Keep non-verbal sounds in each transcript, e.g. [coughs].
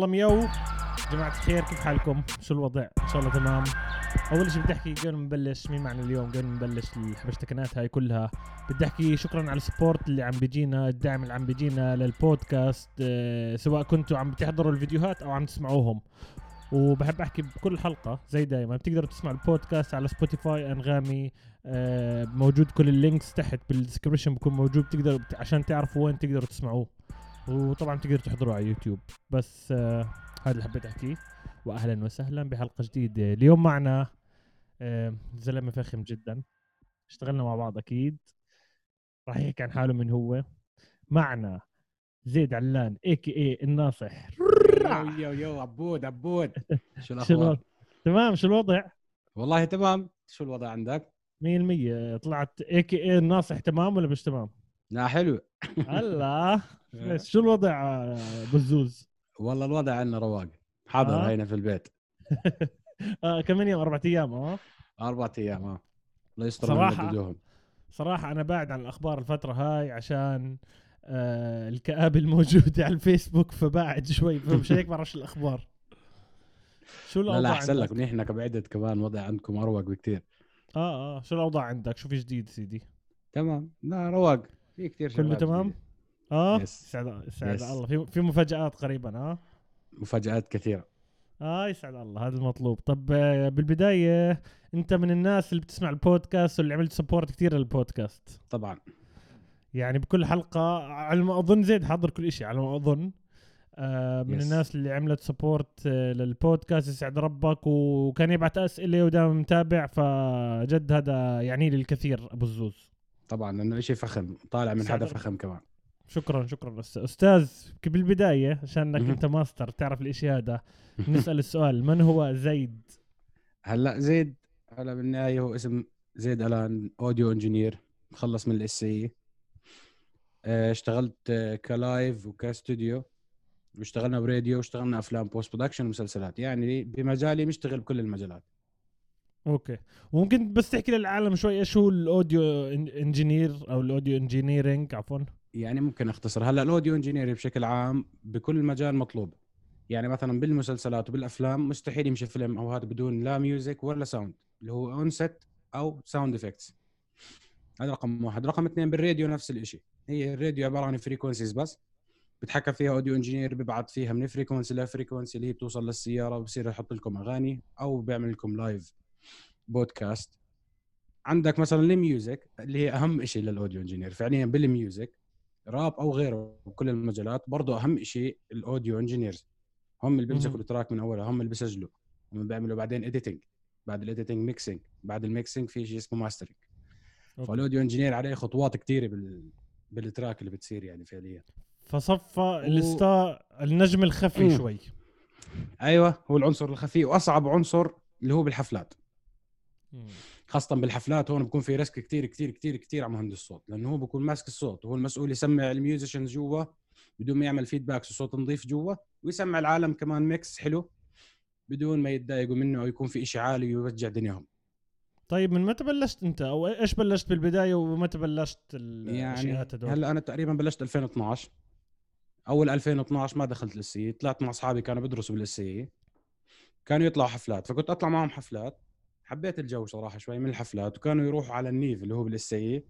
والله ميو جماعة الخير كيف حالكم؟ شو الوضع؟ إن شاء الله تمام. أول شيء بدي أحكي قبل ما نبلش مين معنا اليوم؟ قبل ما نبلش الحبشتكنات هاي كلها. بدي أحكي شكرا على ال support اللي عم بيجينا الدعم اللي عم بيجينا للبودكاست. أه سواء كنتوا عم تحضروا الفيديوهات أو عم تسمعوهم. وبحب أحكي بكل حلقة زي دائما بتقدروا تسمعوا البودكاست على سبوتيفاي أنغامي. أه موجود كل ال links تحت بال description بكون موجود. بتقدروا عشان تعرفوا وين تقدروا تسمعوه. وطبعا تقدروا تحضروه على يوتيوب. بس أه هذا اللي حبيت أحكيه. واهلا وسهلا بحلقة جديدة. اليوم معنا آه، زلمة فخم جدا. اشتغلنا مع بعض أكيد. راح يحكي عن حاله من هو. معنا زيد علان AKA الناصح. يو يو يو عبود عبود. [laughs] شو الأخبار؟ تمام شو الوضع؟ والله تمام. شو الوضع عندك؟ 100% طلعت اي كي اي الناصح تمام ولا مش تمام؟ لا حلو. الله. [laughs] شو الوضع آه، بزوز؟ والله الوضع عندنا رواق حاضر آه. هينا في البيت [laughs] آه كم من يوم أربع أيام آه أربع أيام آه الله يستر. من وجوههم صراحة أنا بعد عن الأخبار الفترة هاي عشان آه الكآبة الموجودة على الفيسبوك فبعد شوي [laughs] فمش هيك بعرفش الأخبار شو لا الأوضاع لا أحسن لك عندك؟ منيح انك بعدت كمان وضع عندكم أروق بكثير آه آه شو الأوضاع عندك؟ شو في جديد سيدي؟ تمام لا رواق في كثير كله تمام؟ جديدة. yes. يسعد يسعد yes. الله. في في مفاجآت قريبا آه؟ مفاجآت كثيرة. آه يسعد الله. هذا المطلوب. طب آه بالبداية أنت من الناس اللي بتسمع البودكاست واللي عملت support كثير للبودكاست؟ طبعا. يعني بكل حلقة على ما أظن زيد حضر كل إشي على ما أظن. آه من Yes. الناس اللي عملت support آه للبودكاست يسعد ربك وكان يبعت أسئلة ودائما متابع فجد هذا يعني لي الكثير أبو الزوز. طبعا لأنه شيء فخم طالع من الله. فخم كمان. شكرا شكرا. أست- أستاذ ك- بالبداية عشانك مهم. أنت ماستر تعرف الإشي هذا نسأل السؤال من هو زيد؟ هلأ زيد هلأ بالنهاية هو اسم زيد علان audio engineer مخلص من ال SAE اشتغلت آه، ك live وك studio واشتغلنا براديو واشتغلنا أفلام post production ومسلسلات يعني بمجالي مشتغل بكل المجالات. okay. وممكن بس تحكي للعالم شوي إيش هو ال audio engineer أو ال audio engineering عفوا؟ يعني ممكن أختصر. هلأ ال audio engineer بشكل عام بكل مجال مطلوب. يعني مثلا بالمسلسلات وبالأفلام مستحيل يمشي فيلم أو هذا بدون لا music ولا sound اللي هو on set أو sound effects هذا رقم واحد. رقم اثنين بالراديو نفس الشيء هي الراديو عبارة عن frequencies بس. بتحكم فيها audio engineer بيبعت فيها من frequency ل frequency اللي هي بتوصل للسيارة وبصير يحط لكم أغاني أو بيعمل لكم live بودكاست عندك مثلا ال music اللي هي أهم شيء لل audio engineer. فعليا بال music rap أو غيره بكل المجالات. برضه أهم شيء ال audio engineers هم اللي بيمسكوا. ال track من أولها هم اللي بيسجلوا. هم بيعملوا بعدين editing بعد ال editing mixing بعد ال mixing في شيء اسمه mastering. فال audio engineer عليه خطوات كثيره بال بال track اللي بتصير يعني فعليا. فصفى الستا النجم الخفي مم. شوي. أيوه هو العنصر الخفي. وأصعب عنصر اللي هو بالحفلات. خاصة بالحفلات هون بكون في risk كتير كتير كتير كتير على مهندس الصوت لأنه هو بكون ماسك الصوت وهو المسؤول يسمع ال musicians جوا بدون ما يعمل feedback الصوت نظيف جوا ويسمع العالم كمان mix حلو بدون ما يتضايقوا منه أو يكون في إشي عالي ويوجع دنياهم. طيب من متى بلشت أنت؟ أو إيش بلشت بالبداية ومتى بلشت يعني الاشياء هدول؟ هلأ أنا تقريبا بلشت 2012 أول 2012 ما دخلت ال SAE طلعت مع أصحابي كانوا بيدرسوا بال SAE كانوا يطلعوا حفلات فكنت أطلع معهم حفلات. حبيت الجو صراحة شوي من الحفلات وكانوا يروحوا على ال Neve اللي هو بال SAE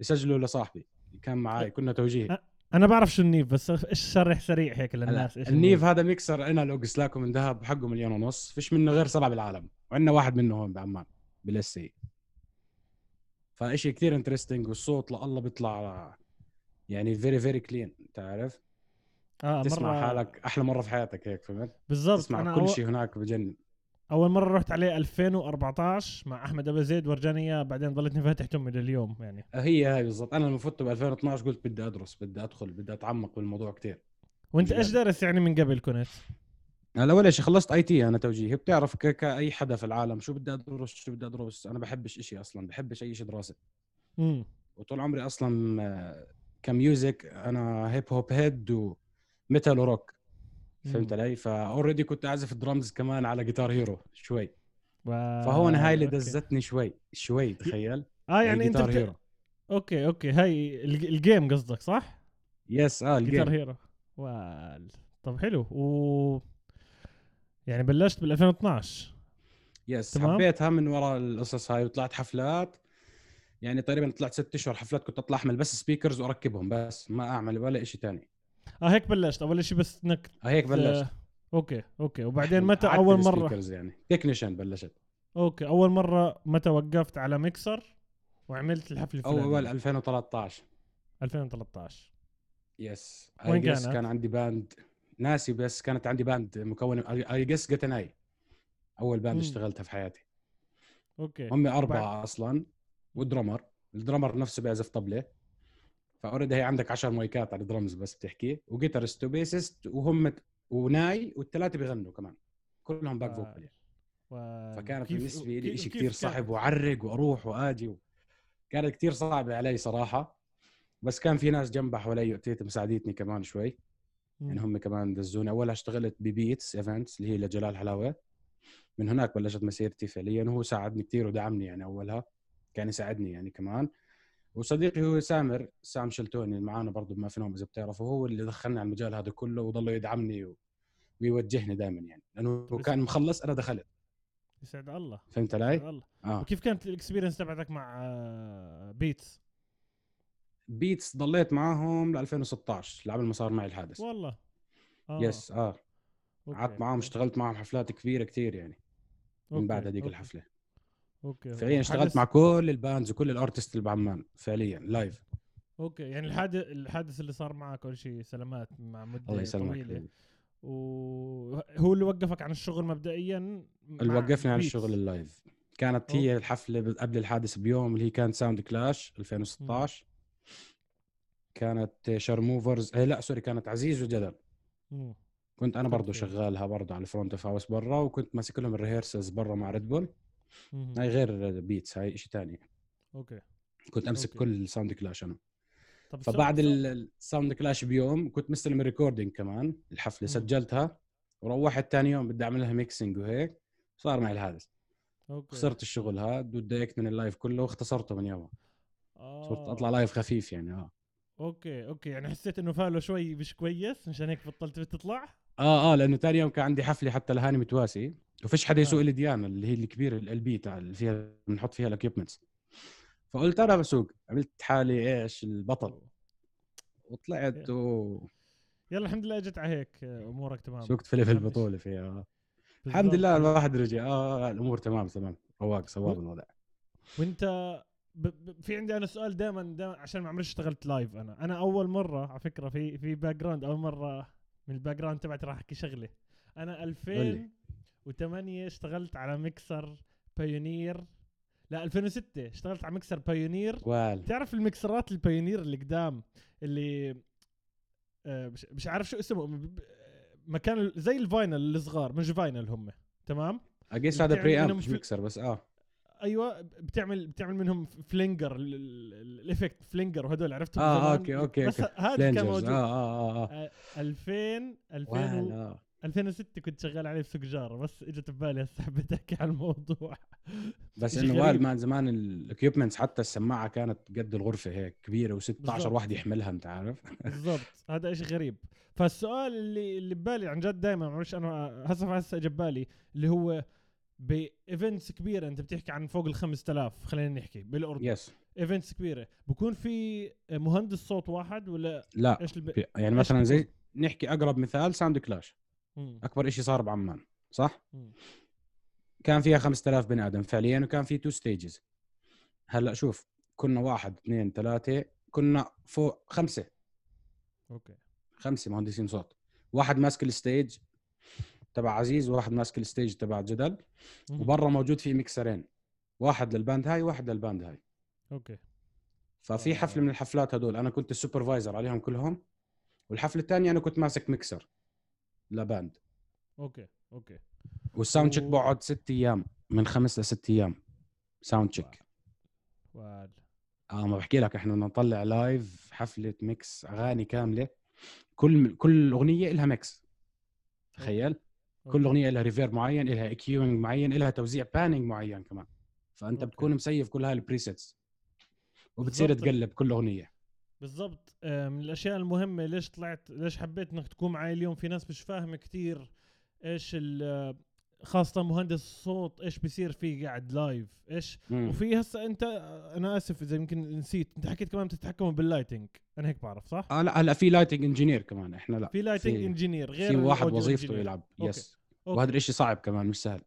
يسجلوا لصاحبي كان معي كنا توجيه أنا بعرف شو ال Neve بس إيش شرح سريع هيك للناس؟ إيش ال Neve هذا mixer analog سلاكو من ذهب حقه مليون ونص فيش منه غير سبعة بالعالم وعندنا واحد منه هون بعمان بال SAE فإشي كثير interesting والصوت لله بيطلع يعني very very clean انت عارف آه تسمع مرة حالك أحلى مرة في حياتك هيك فهمت؟ بالضبط تسمع أنا كل شيء هناك بجنن. أول مرة رحت عليه 2014 مع أحمد ابو زيد ورجاني اياه بعدين ضلتني فاتح تمي لليوم يعني. هي هاي بالضبط. أنا لما فت ب 2012 قلت بدي أدرس بدي أدخل بدي أتعمق بالموضوع كثير وأنت إيش. دارس يعني من قبل كنت؟ هلا اول شيء خلصت IT أنا توجيهي بتعرف كأي حدا في العالم شو بدي أدرس شو بدي أدرس. أنا بحبش إشي أصلا بحبش أي شيء دراسة. امم وطول عمري أصلا آه، ك music أنا hip hop head و metal و rock فهمت علي؟ ف already كنت اعزف درامز كمان على Guitar Hero شوي. فهون هاي اللي. دزتني شوي شوي تخيل. آه يعني أنت جيتار بت... Hero okay okay. هاي الج- ال game قصدك صح؟ يس آه جيتار الجيم هيرو وال طب حلو. و يعني بلشت بال 2012 yes تمام. حبيتها من وراء القصص هاي وطلعت حفلات. يعني تقريبا طلعت ست أشهر حفلات كنت أطلع أحمل بس speakers وأركبهم بس ما أعمل ولا شيء تاني. آه هيك بلشت. أول شيء بس إنك هيك بلشت. آه، okay okay. وبعدين متى أعدل أول مرة؟ يعني. technician بلشت. okay. أول مرة متى وقفت على ميكسر وعملت الحفلة الفلانية؟ أول 2013 2013 yes. وين كانت؟ كان عندي band ناسي بس كانت عندي باند مكونه اي جس جتناي أول باند. اشتغلتها في حياتي. أوكي. هم أربعة أصلا ودرمر الدرمر نفسه بيعزف طبلة. فأوريدي هي عندك 10 مايكات على الدرمز بس بتحكي وجيتارست وبيسست وهم وناي والثلاثه بيغنوا كمان كلهم باك فوكال يعني. و... فكانت كيف- بالنسبة لي شيء كثير صعب وعرق وأروح وآجي و... كانت كثير صعبة علي صراحة. بس كان في ناس جنبها حوالي تيتا مساعدتني كمان شوي. مم. يعني هم كمان دزوني. أولها اشتغلت ب Beats Events اللي هي لجلال حلاوة. من هناك بلشت مسيرتي فعليا وهو ساعدني كثير ودعمني يعني أولها كان يساعدني يعني كمان. وصديقي هو سامر سام شلتوني اللي معانا برضه بما في نوم إذا بتعرفه هو اللي دخلني على المجال هذا كله وضل يدعمني و... ويوجهني دائما يعني. لأنه كان مخلص أنا دخلت. يسعد الله. فهمت يسعد علي؟ الله. آه. وكيف كانت ال experience تبعتك مع آه، Beats Beats ضليت معاهم ل 2016 لقبل ما صار معي الحادث. والله. آه. yes آه. قعدت معاهم اشتغلت معهم حفلات كبيرة كثير يعني. من بعد هذيك الحفلة. okay فعليا اشتغلت مع كل ال bands وكل ال artists اللي بعمان فعليا live okay يعني الحادث الحادث اللي صار معك اول شيء سلامات مع مدة الله يسلمك طويلة. وهو اللي وقفك عن الشغل مبدئيا اللي وقفني عن. الشغل ال live كانت هي الحفلة قبل الحادث بيوم اللي هي كانت Sound Clash 2016 كانت Sharmoofers اي لا sorry كانت عزيز وجدل مم. كنت أنا برضه okay. شغالها برضه على ال front of house برا وكنت ماسك لهم ال rehearsals برا مع Red Bull. هاي غير Beats هاي شيء ثاني okay. كنت أمسك okay. كل ال Sound Clash أنا. طب فبعد ال Sound Clash بيوم كنت مستلم ال recording كمان الحفلة مم. سجلتها وروحت ثاني يوم بدي اعمل لها mixing وهيك صار معي الحادث. okay. خسرت الشغل هذا وتضايقت من ال live كله واختصرته من يومها آه. صرت أطلع live خفيف يعني آه. okay okay يعني حسيت إنه فاله شوي مش كويس مشان هيك بطلت تطلع آه آه لأنه ثاني يوم كان عندي حفلة حتى لهاني متواسي وفيش حدا يسوق آه. لي ديانا اللي هي الكبيرة ال بي تاع اللي فيها بنحط فيها ال equipments فقلت أنا بسوق. عملت حالي إيش البطل؟ وطلعت و... يلا الحمد لله إجت على هيك آه، أمورك تمام. سوقت فيلم أهم البطولة فيها آه. الحمد لله الواحد رجع. آه الأمور تمام تمام. رواق صواب الوضع. وإنت ب... ب... في عندي أنا سؤال دائما دائما عشان ما عمري اشتغلت live أنا. أنا أول مرة على فكرة في في background أول مرة من ال background تبعتي راح أحكي شغلة. أنا 2008 اشتغلت على mixer Pioneer لا 2006 اشتغلت على mixer Pioneer وال. تعرف المكسرات ال Pioneer اللي قدام اللي آه، مش, مش عارف شو اسمه مكان زي الفاينل الصغار مش فاينل هم تمام؟ اجيس هذا بري امب مش ميكسر بس آه. أيوه بتعمل بتعمل منهم فلينجر ال- ال- ال- الايفكت فلينجر وهدول عرفتهم آه؟ أوكي أوكي بس هذا كان موجود آه آه آه, آه. آه، 2000 2000 وال و- آه. 2006 كنت شغال عليه بسوق جاره بس إجت ببالي هسه حبيت احكي عن الموضوع بس إنه. وال مان زمان ال equipments حتى السماعة كانت قد الغرفة هيك كبيرة و16 بالضبط. واحد يحملها أنت عارف بالضبط [laughs] هذا شيء غريب فالسؤال اللي اللي ببالي عن جد دائما معلش أنا هسه هسه اجى ببالي اللي هو ب events كبيرة أنت بتحكي عن فوق ال 5000 خلينا نحكي بالأردن. yes events كبيرة. بكون في مهندس صوت واحد ولا لا إيش الب... يعني مثلا؟ زي نحكي أقرب مثال Sound Clash. مم. أكبر شيء صار بعمان صح؟ مم. كان فيها 5000 بني آدم فعليا وكان في two stages هلأ شوف كنا واحد اثنين ثلاثة كنا فوق خمسة. okay. خمسة مهندسين صوت. واحد ماسك ال stage تبع عزيز وواحد ماسك ال stage تبع جدل. وبرا موجود في ميكسرين. واحد لل band هاي وواحد لل band هاي. okay. ففي آه. حفله من الحفلات هدول. أنا كنت ال supervisor عليهم كلهم. والحفله الثانية أنا كنت ماسك mixer ل band. okay okay. وال sound check بقعد ست أيام من خمس لست أيام. sound check وال آه ما بحكي لك. إحنا بدنا نطلع live حفلة mix أغاني كاملة. كل كل أغنية لها mix. تخيل. كل. أغنية لها reverb معين لها EQing معين لها توزيع panning معين كمان فأنت okay. بتكون مسيف كل هاي ال presets وبتصير. تقلب كل أغنية بالضبط آه، من الأشياء المهمة ليش طلعت ليش حبيت إنك تكون معي اليوم في ناس مش فاهمة كتير إيش ال- خاصة مهندس الصوت إيش بيصير فيه قاعد live إيش مم. وفي هسه أنت أنا آسف إذا يمكن نسيت أنت حكيت كمان بتتحكموا بال lighting أنا هيك بعرف صح؟ آه لا هلا في lighting engineer كمان إحنا لا في lighting engineer غير في واحد وظيفته. يلعب. yes. وهذا الإشي صعب كمان مش سهل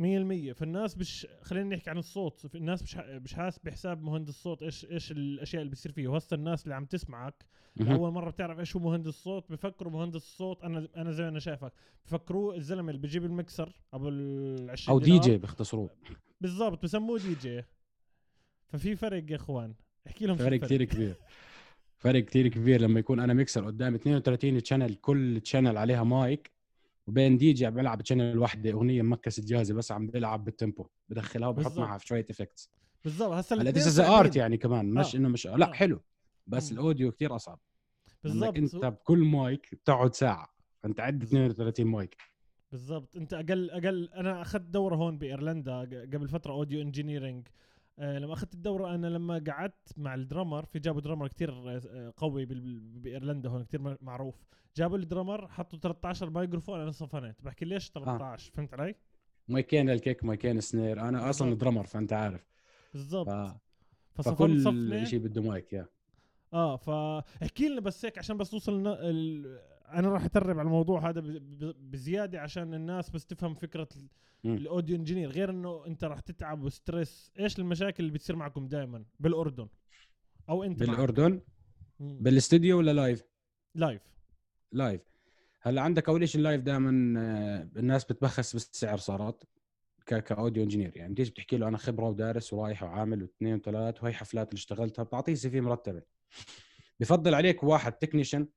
100% فالناس مش خلينا نحكي عن الصوت. الناس مش مش حاسب بحساب مهندس الصوت إيش إيش الأشياء اللي بيصير فيه. وهسه الناس اللي عم تسمعك. اول مرة بتعرف إيش هو مهندس الصوت بفكروا مهندس الصوت أنا أنا زي ما أنا شايفك. بفكروه الزلمة اللي بيجيب المكسر أبو ال 20 أو D. J بيختصروه. بالضبط بسموه دي جي. ففي فرق يا إخوان. احكي لهم فرق. كثير كبير. فرق كثير كبير. لما يكون أنا ميكسر قدام 32 channel كل channel عليها مايك وبين دي جي عم بلعب channel وحده أغنية mix جاهزة بس عم بلعب بال tempo بدخلها وبحط. معها في شوية effects بالضبط هسه هلا this is. art يعني كمان مش آه. إنه مش لا آه. حلو بس. ال audio كثير أصعب بالضبط أنت بكل مايك بتقعد ساعة فانت عد بالضبط. 32 مايك بالضبط أنت أقل أقل أنا أخذت دورة هون بإيرلندا قبل فترة audio engineering لما أخذت الدورة أنا لما قعدت مع ال drummer في جابوا drummer كتير آه، قوي بإيرلندا هون كتير معروف. جابوا ال drummer حطوا 13 مايكروفون أنا صفنت بحكي ليش 13 فهمت علي؟ مايكين لل kick مايكين snare. أنا أصلا. drummer فأنت عارف. بالضبط. ف... فكل شيء بده مايك يا. آه فاحكي لنا بس هيك عشان بس نوصل. أنا راح أترب على الموضوع هذا. بزيادة عشان الناس بس تفهم فكرة. ال audio engineer غير إنه أنت راح تتعب و stress إيش المشاكل اللي بتصير معكم دائما بالأردن أو أنت. بالأردن مم. بالاستوديو ولا live؟ live live هلأ عندك أول شيء ال live دائما الناس بتبخس بالسعر صارت ك audio engineer يعني بتيجي بتحكي له أنا خبرة ودارس ورايح وعامل واثنين وثلاث وهي حفلات اللي اشتغلتها بتعطيه CV مرتبة بفضل عليك واحد technician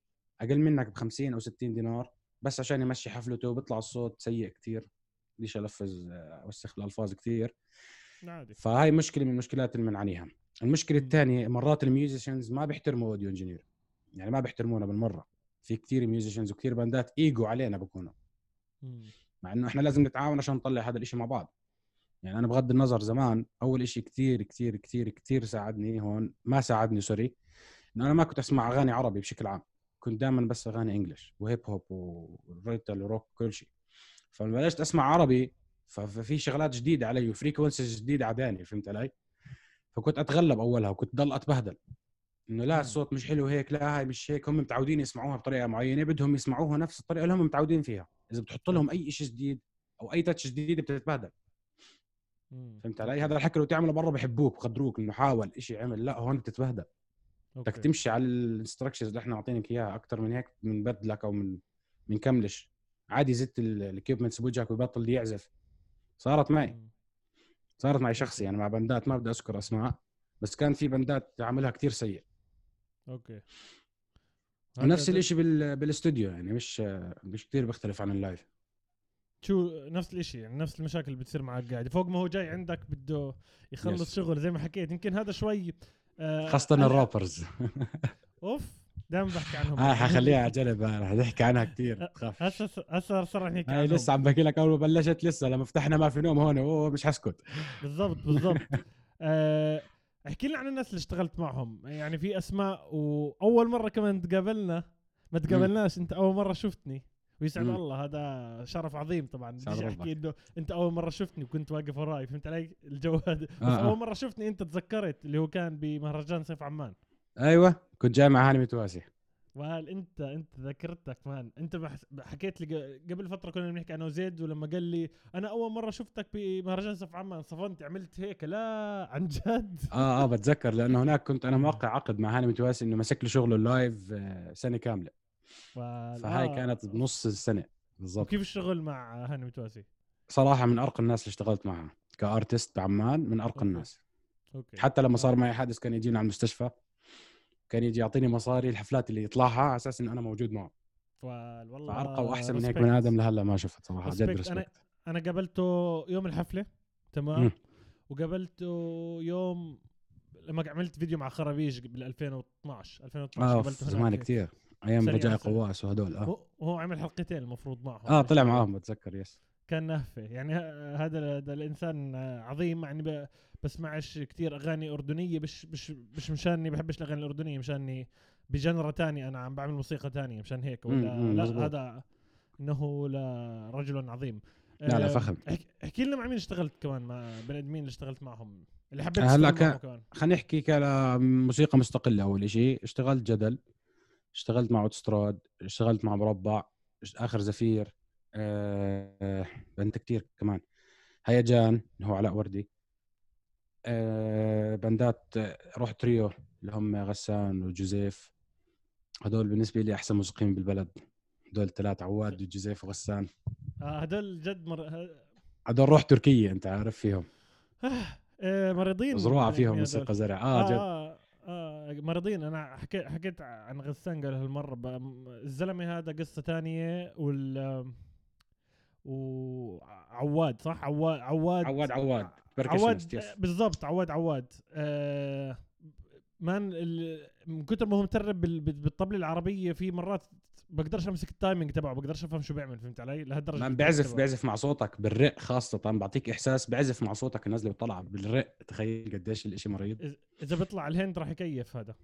أقل منك ب 50 أو 60 دينار بس عشان يمشي حفلته وبيطلع الصوت سيء كثير بديش الفظ آه، أوسخ الألفاظ كثير عادي. فهاي مشكلة من المشكلات اللي بنعانيها المشكلة. الثانية مرات ال musicians ما بيحترموا audio engineer. يعني ما بيحترمونا بالمرة. في كثير musicians وكثير باندات إيجو علينا بكونوا. مع إنه إحنا لازم نتعاون عشان نطلع هذا الإشي مع بعض. يعني أنا بغض النظر زمان أول إشي كثير كثير كثير كثير ساعدني هون ما ساعدني sorry إنه أنا ما كنت أسمع أغاني عربي بشكل عام. كنت دائما بس أغاني English و hip hop و metal و rock كل شيء. فلما بلشت أسمع عربي ففي شغلات جديدة علي و frequencies جديدة عداني فهمت علي؟ فكنت أتغلب أولها وكنت ضل أتبهدل. إنه لا. الصوت مش حلو هيك لا هاي مش هيك. هم متعودين يسمعوها بطريقة معينة بدهم يسمعوها نفس الطريقة اللي هم متعودين فيها. إذا بتحط لهم أي شيء جديد أو أي touch جديد بتتبهدل. فهمت علي؟ هذا الحكي لو تعمله برا بحبوك بقدروك انه حاول شيء عمل لا هون بتتبهدل. بدك. تمشي على ال instructions اللي إحنا عاطينك إياها أكثر من هيك منبدلك أو من منكملش. عادي زت ال equipments بوجهك ويبطل يعزف. صارت معي. صارت معي شخصي. يعني مع بندات ما بدي أذكر أسماء بس كان في بندات عاملها كتير سيء. okay. ونفس الشيء بال... بالاستوديو يعني مش مش كثير بيختلف عن ال live. شو نفس الإشي يعني نفس المشاكل اللي بتصير معك قاعد. فوق ما هو جاي عندك بده يخلص Yes. شغل زي ما حكيت. يمكن هذا شوي خاصة أنا- ال rappers [laughs] أوف دائما بحكي عنهم. هاي حخليها على جنب أنا حنحكي عنها كثير تخاف. هسه هسه صار نحكي هاي لسه عم بحكي لك أول ما بلشت لسه لما فتحنا ما في نوم هون أوه مش حسكت. بالضبط بالضبط. آه، احكي لنا عن الناس اللي اشتغلت معهم. يعني في أسماء وأول مرة كمان تقابلنا. ما تقابلناش أنت أول مرة شفتني. ويسعد مم. الله هذا شرف عظيم طبعا. بديش. احكي إنه أنت أول مرة شفتني وكنت واقف وراي فهمت علي؟ الجو هذا. بس آه، آه. أول مرة شفتني أنت تذكرت اللي هو كان بمهرجان صيف عمان. أيوه كنت جاي مع هاني متواسي وهل أنت أنت ذكرتك man أنت حكيت لي قبل فترة كنا بنحكي أنا وزيد ولما قال لي أنا أول مرة شفتك بمهرجان صيف عمان صفنت عملت هيك لا عن جد. آه آه بتذكر لأنه [laughs] هناك كنت أنا موقع عقد مع هاني متواسي إنه مسك له شغله ال live آه، سنة كاملة. فهاي آه. كانت بنص السنة بالضبط وكيف الشغل مع هاني متواسي صراحة من ارقى الناس اللي اشتغلت معها ك artist بعمان من ارقى okay. الناس okay حتى لما صار معي حادث كان يجينا على المستشفى كان يجي يعطيني مصاري الحفلات اللي يطلعها على أساس إنه أنا موجود معه والله فأرقى وأحسن من هيك. بني آدم لهلأ ما شفت صراحة جد respect أنا قابلته يوم الحفلة تمام. وقابلته يوم لما عملت فيديو مع خرابيش بال 2012 2012 آه قابلته زمان. كثير أيام رجاء. قواس وهدول آه. هو عمل حلقتين المفروض معهم. آه طلع معاهم بتذكر yes. كان نهفة. يعني هذا هذا الإنسان عظيم يعني بسمعش كتير أغاني أردنية. مش مش مش مشاني بحبش الأغاني الأردنية مشاني بجنرة تانية. أنا عم بعمل موسيقى تانية مشان هيك. ولا مم، مم، لا. هذا إنه لرجل عظيم. لا لا آه، فخم. احكي- لنا مع مين اشتغلت كمان مع بني آدمين اللي اشتغلت معهم اللي حبيت هلأ كان- معهم كمان. خلينا نحكي كموسيقى مستقلة. أول شيء اشتغلت جدل. اشتغلت مع أوتستراد اشتغلت مع مربع آخر زفير آه بنت كتير كمان. هيجان اللي هو علاء وردي. آه بندات آه، رحت تريو اللي هم غسان وجوزيف. هدول بالنسبة لي أحسن موسيقيين بالبلد. هدول الثلاث عواد وجوزيف وغسان. آه هدول جد مر... هدول روح تركية أنت عارف فيهم. آه مريضين زروعة يعني فيهم. موسيقى زرع آه, جد. مريضين أنا حكيت حكيت عن غسان قال هالمرة الزلمة هذا قصة تانية وال وعواد صح؟ عواد عواد. عواد عواد. عواد. بالضبط عواد عواد. آه man من كتر ما هو مترب بال- بال- بالطبلة العربية في مرات بقدرش امسك ال timing تبعه بقدرش افهم شو بيعمل فهمت علي لهالدرجة ما بيعزف. بيعزف مع صوتك بالرق خاصة بعطيك إحساس بيعزف مع صوتك النازلة والطلعة بالرق تخيل قديش الإشي مريض اذا بيطلع عالهند راح يكيف هذا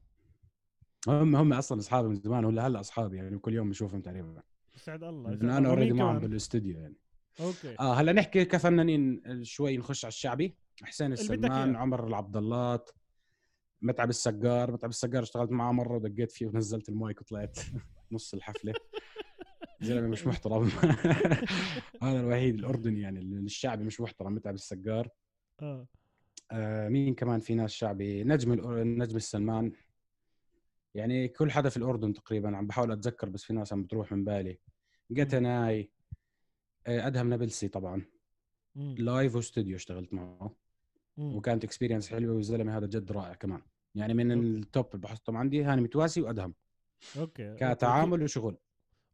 هم هم أصلا أصحابي من زمان ولا هلأ أصحابي يعني كل يوم بنشوفهم تقريبا يسعد الله يسعد الله. already ومين معهم؟ بالاستوديو يعني okay آه هلأ نحكي كفنانين شوي نخش على الشعبي حسين إياه. عمر العبد اللات متعب السجار متعب السجار اشتغلت معاه مرة ودقيت فيه ونزلت المايك وطلعت [laughs] نص الحفلة. زلمة مش محترم. [laughs] هذا الوحيد الأردني يعني الشعبي مش محترم متعب السجار. آه. آه مين كمان في ناس شعبي؟ نجم نجم السلمان. يعني كل حدا في الأردن تقريبا عم بحاول أتذكر بس في ناس عم بتروح من بالي. جتناي آه أدهم نابلسي طبعا. لايف واستوديو اشتغلت معه. مم. وكانت experience حلوة والزلمة هذا جد رائع كمان يعني من okay. ال top اللي بحطهم عندي هاني متواسي وأدهم okay okay. كتعامل وشغل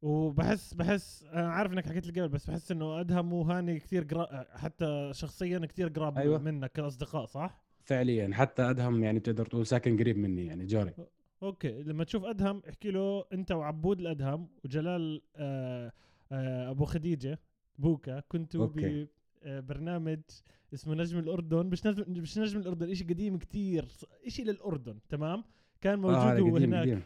وبحس بحس أنا عارف إنك حكيت لي قبل بس بحس إنه أدهم وهاني كثير قرا... حتى شخصيا كثير قراب أيوة. منك كأصدقاء صح؟ فعليا حتى أدهم يعني بتقدر تقول ساكن قريب مني يعني جاري okay لما تشوف أدهم احكي له أنت وعبود الأدهم وجلال آه آه أبو خديجة بوكا كنتوا okay. ببرنامج اسمه نجم الأردن. مش نجم مش نجم الأردن شيء قديم كتير. شيء للأردن تمام؟ كان موجود آه هو قديم هناك. قديم.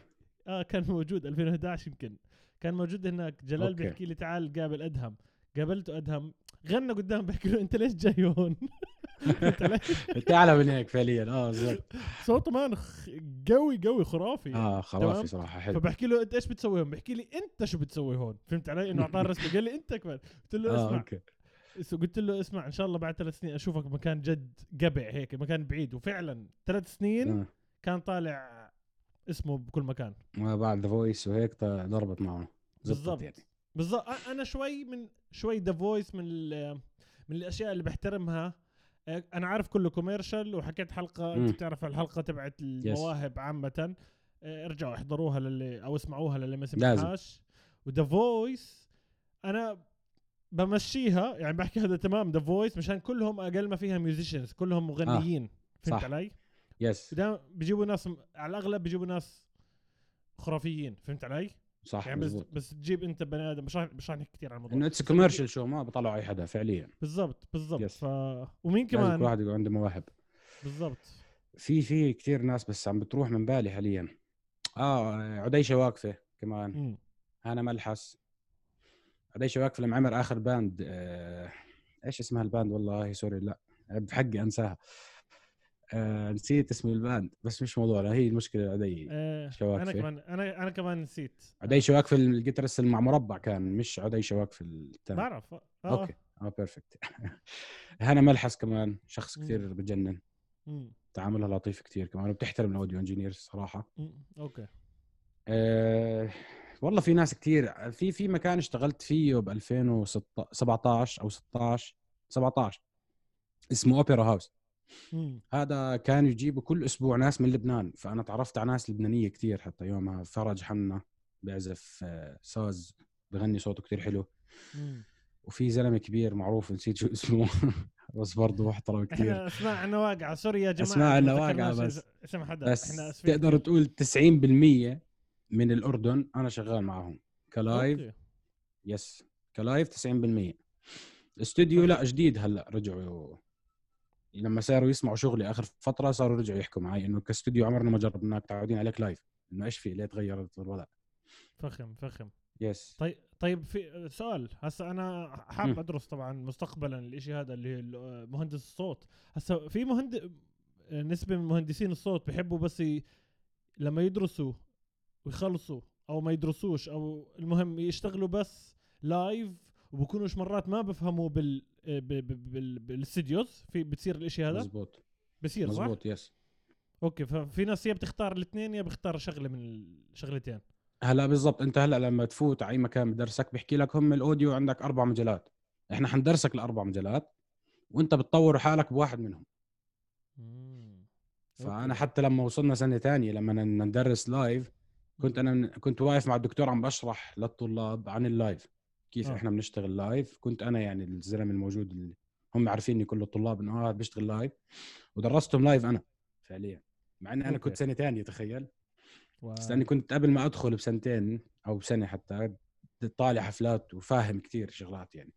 آه كان موجود 2011 يمكن. كان موجود هناك. جلال okay. بيحكي لي تعال قابل أدهم. قابلته أدهم. غنى قدام بحكي له أنت ليش جاي هون؟ [laughs] أنت اعلى [laughs] من هيك فعليا. آه بالضبط. صوته man قوي قوي خرافي. آه. خرافي صراحة. حلو. فبحكي له أنت إيش بتسوي هون؟ بحكي لي أنت شو بتسوي هون؟ فهمت علي؟ إنه [laughs] اعطاني رسمه قال لي أنت كمان قلت له آه اسمع. okay. اس- قلت له اسمع إن شاء الله بعد ثلاث سنين أشوفك بمكان جد قبع هيك مكان بعيد. وفعلا ثلاث سنين آه. كان طالع اسمه بكل مكان. ما بعد The Voice وهيك ضربت معه. بالضبط. يعني. بالضبط. أنا شوي من شوي The Voice من من الأشياء اللي بحترمها. أنا عارف كله commercial وحكيت حلقة. أنت بتعرف الحلقة تبعت المواهب عامة. ارجعوا احضروها للي أو اسمعوها للي ما. سمعهاش و The Voice أنا بمشيها يعني بحكي هذا تمام The Voice مشان كلهم أقل ما فيها musicians كلهم مغنيين فهمت صح. علي؟ yes دائما بيجيبوا ناس على الأغلب بيجيبوا ناس خرافيين فهمت علي؟ صح يعني بس بس تجيب أنت بني آدم مش مش راح نحكي كثير عن الموضوع. إنه it's commercial شو ما بطلعوا أي حدا فعليا. بالضبط بالضبط. Yes. ف ومين لازم كل كمان واحد يكون عنده مواهب. بالضبط. في في كثير ناس بس عم بتروح من بالي حاليا. آه عدي شواقفة كمان. مم. هنا ملحس. عدي شواقفة لما عمل آخر band آه إيش اسمها ال band والله sorry لا بحقي أنساها آه نسيت اسم ال band بس مش موضوعنا هي المشكلة عدي آه شواقفة. أنا كمان أنا أنا كمان نسيت عدي شواقفة ال guitarist اللي مع مربع كان مش عدي شواقفة الثاني بعرف آه. okay آه perfect [laughs] هنا ملحس كمان شخص. كثير بجنن. تعاملها لطيف كثير كمان وبتحترم ال audio engineers صراحة. okay أه والله في ناس كثير في في مكان اشتغلت فيه ب 2017 أو 16 17 اسمه Opera House. هذا كانوا يجيبوا كل أسبوع ناس من لبنان فأنا تعرفت على ناس لبنانية كثير حتى يومها فرج حنا بيعزف آه، ساز بغني صوته كثير حلو. وفي زلمة كبير معروف نسيت شو اسمه [laughs] بس برضه محترم كثير إحنا أسماء واقعه sorry يا جماعة ما واقعة ذكرناش بس- اسم حدا بس إحنا تقدر. تقول 90% من الأردن أنا شغال معهم. ك live okay. Yes ك live 90% الاستوديو لا جديد هلأ رجعوا. لما صاروا يسمعوا شغلي آخر فترة صاروا رجعوا يحكوا معي إنه كاستوديو عمرنا ما جربناك متعودين عليك live إنه إيش في؟ ليه تغيرت الوضع؟ فخم فخم. Yes طيب طيب في سؤال. هسا أنا حاب. أدرس طبعا مستقبلا الإشي هذا اللي هي مهندس الصوت. هسا في مهندس نسبة من مهندسين الصوت بيحبوا بس ي... لما يدرسوا ويخلصوا أو ما يدرسوش أو المهم يشتغلوا بس live وبكونوش مرات ما بفهموا بال بال بال studios في بتصير الإشي هذا؟ مزبوط. بصير صح؟ مزبوط yes okay ففي ناس يا بتختار الاثنين يا بختار شغلة من الشغلتين هلا بالضبط أنت هلا لما تفوت على أي مكان بدرسك بيحكي لك هم ال audio عندك أربع مجالات. إحنا حندرسك الأربع مجالات وأنت بتطور حالك بواحد منهم. مم. فأنا okay. حتى لما وصلنا سنة ثانية لما ندرس live كنت أنا كنت واقف مع الدكتور عم بشرح للطلاب عن ال live كيف آه. آه. إحنا بنشتغل live كنت أنا يعني الزلمة الموجود اللي هم عارفيني كل الطلاب إنه هذا بيشتغل live ودرستهم live أنا فعليا مع إني أنا. كنت سنة ثانية تخيل wow. بس لأني كنت قبل ما أدخل بسنتين أو بسنة حتى طالع حفلات وفاهم كثير شغلات يعني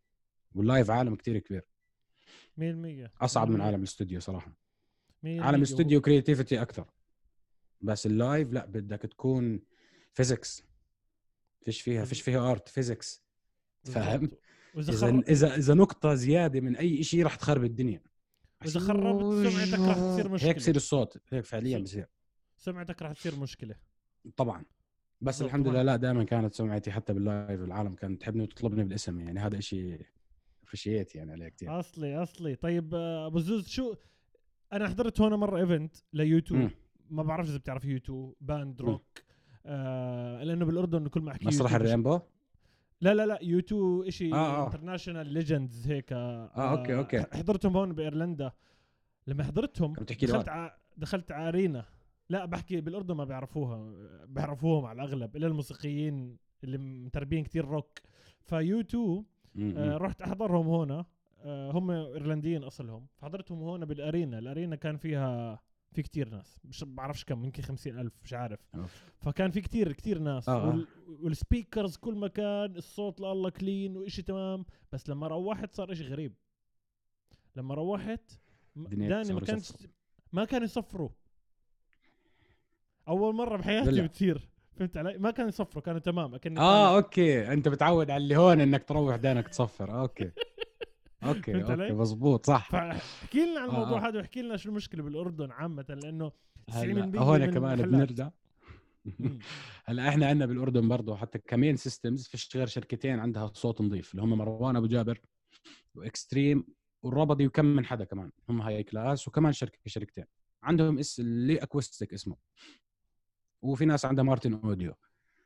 وال live عالم كثير كبير 100% أصعب من 100%. عالم الاستوديو صراحة 100% عالم الاستوديو creativity أكثر بس ال live لا بدك تكون physics. فيش فيها فيش فيها art physics. فاهم؟ إذا. إذا إذا نقطة زيادة من أي شيء رح تخرب الدنيا. وإذا خربت سمعتك رح تصير مشكلة. هيك بصير الصوت. هيك فعليا بصير. سمعتك رح تصير مشكلة. طبعا. بس بالضبط، الحمد طبعاً. لله لا دائما كانت سمعتي حتى بال live العالم كانت تحبني وتطلبني بالاسم. يعني هذا شيء appreciate يعني عليه كثير أصلي أصلي. طيب آه، أبو زوز شو أنا حضرت هون مرة event ل U2. ما بعرف إذا بتعرف U2 band. Rock. آه لأنه بالأردن كل ما أحكي مسرح الرينبو لا لا لا U2 شيء آه، آه. international legends هيك آه، okay، okay. حضرتهم هون بإيرلندا لما حضرتهم دخلت. ع... دخلت على arena لا بحكي بالأردن ما بيعرفوها بيعرفوهم على الأغلب إلا الموسيقيين اللي متربين كتير rock ف U2 م- آه. رحت أحضرهم هنا آه هم إيرلنديين أصلهم فحضرتهم هون بال arena ال arena كان فيها في كتير ناس مش بعرفش كم يمكن خمسين ألف مش عارف أوف. فكان في كتير كتير ناس آه، آه. وال... وال speakers كل مكان الصوت لله clean وإشي تمام بس لما روحت صار إشي غريب لما روحت داني ما كانش. ما كانوا يصفروا أول مرة بحياتي. بتصير فهمت علي ما كانوا يصفروا كانوا تمام أكني آه طالع. Okay أنت متعود على اللي هون إنك تروح دانك تصفر أوكي [laughs] أوكي؟ أوكي مزبوط صح فاحكي لنا عن آه، الموضوع آه. هذا واحكي لنا شو المشكلة بالأردن عامة لأنه 90% هلا هون كمان. بنرجع. [laughs] هلا إحنا عندنا بالأردن برضه حتى ك main systems فيش غير شركتين عندها صوت نظيف اللي هم مروان أبو جابر و Extreme والربضي وكم من حدا كمان هم high class وكمان شركة شركتين عندهم اس L-Acoustic اسمه وفي ناس عندها Martin Audio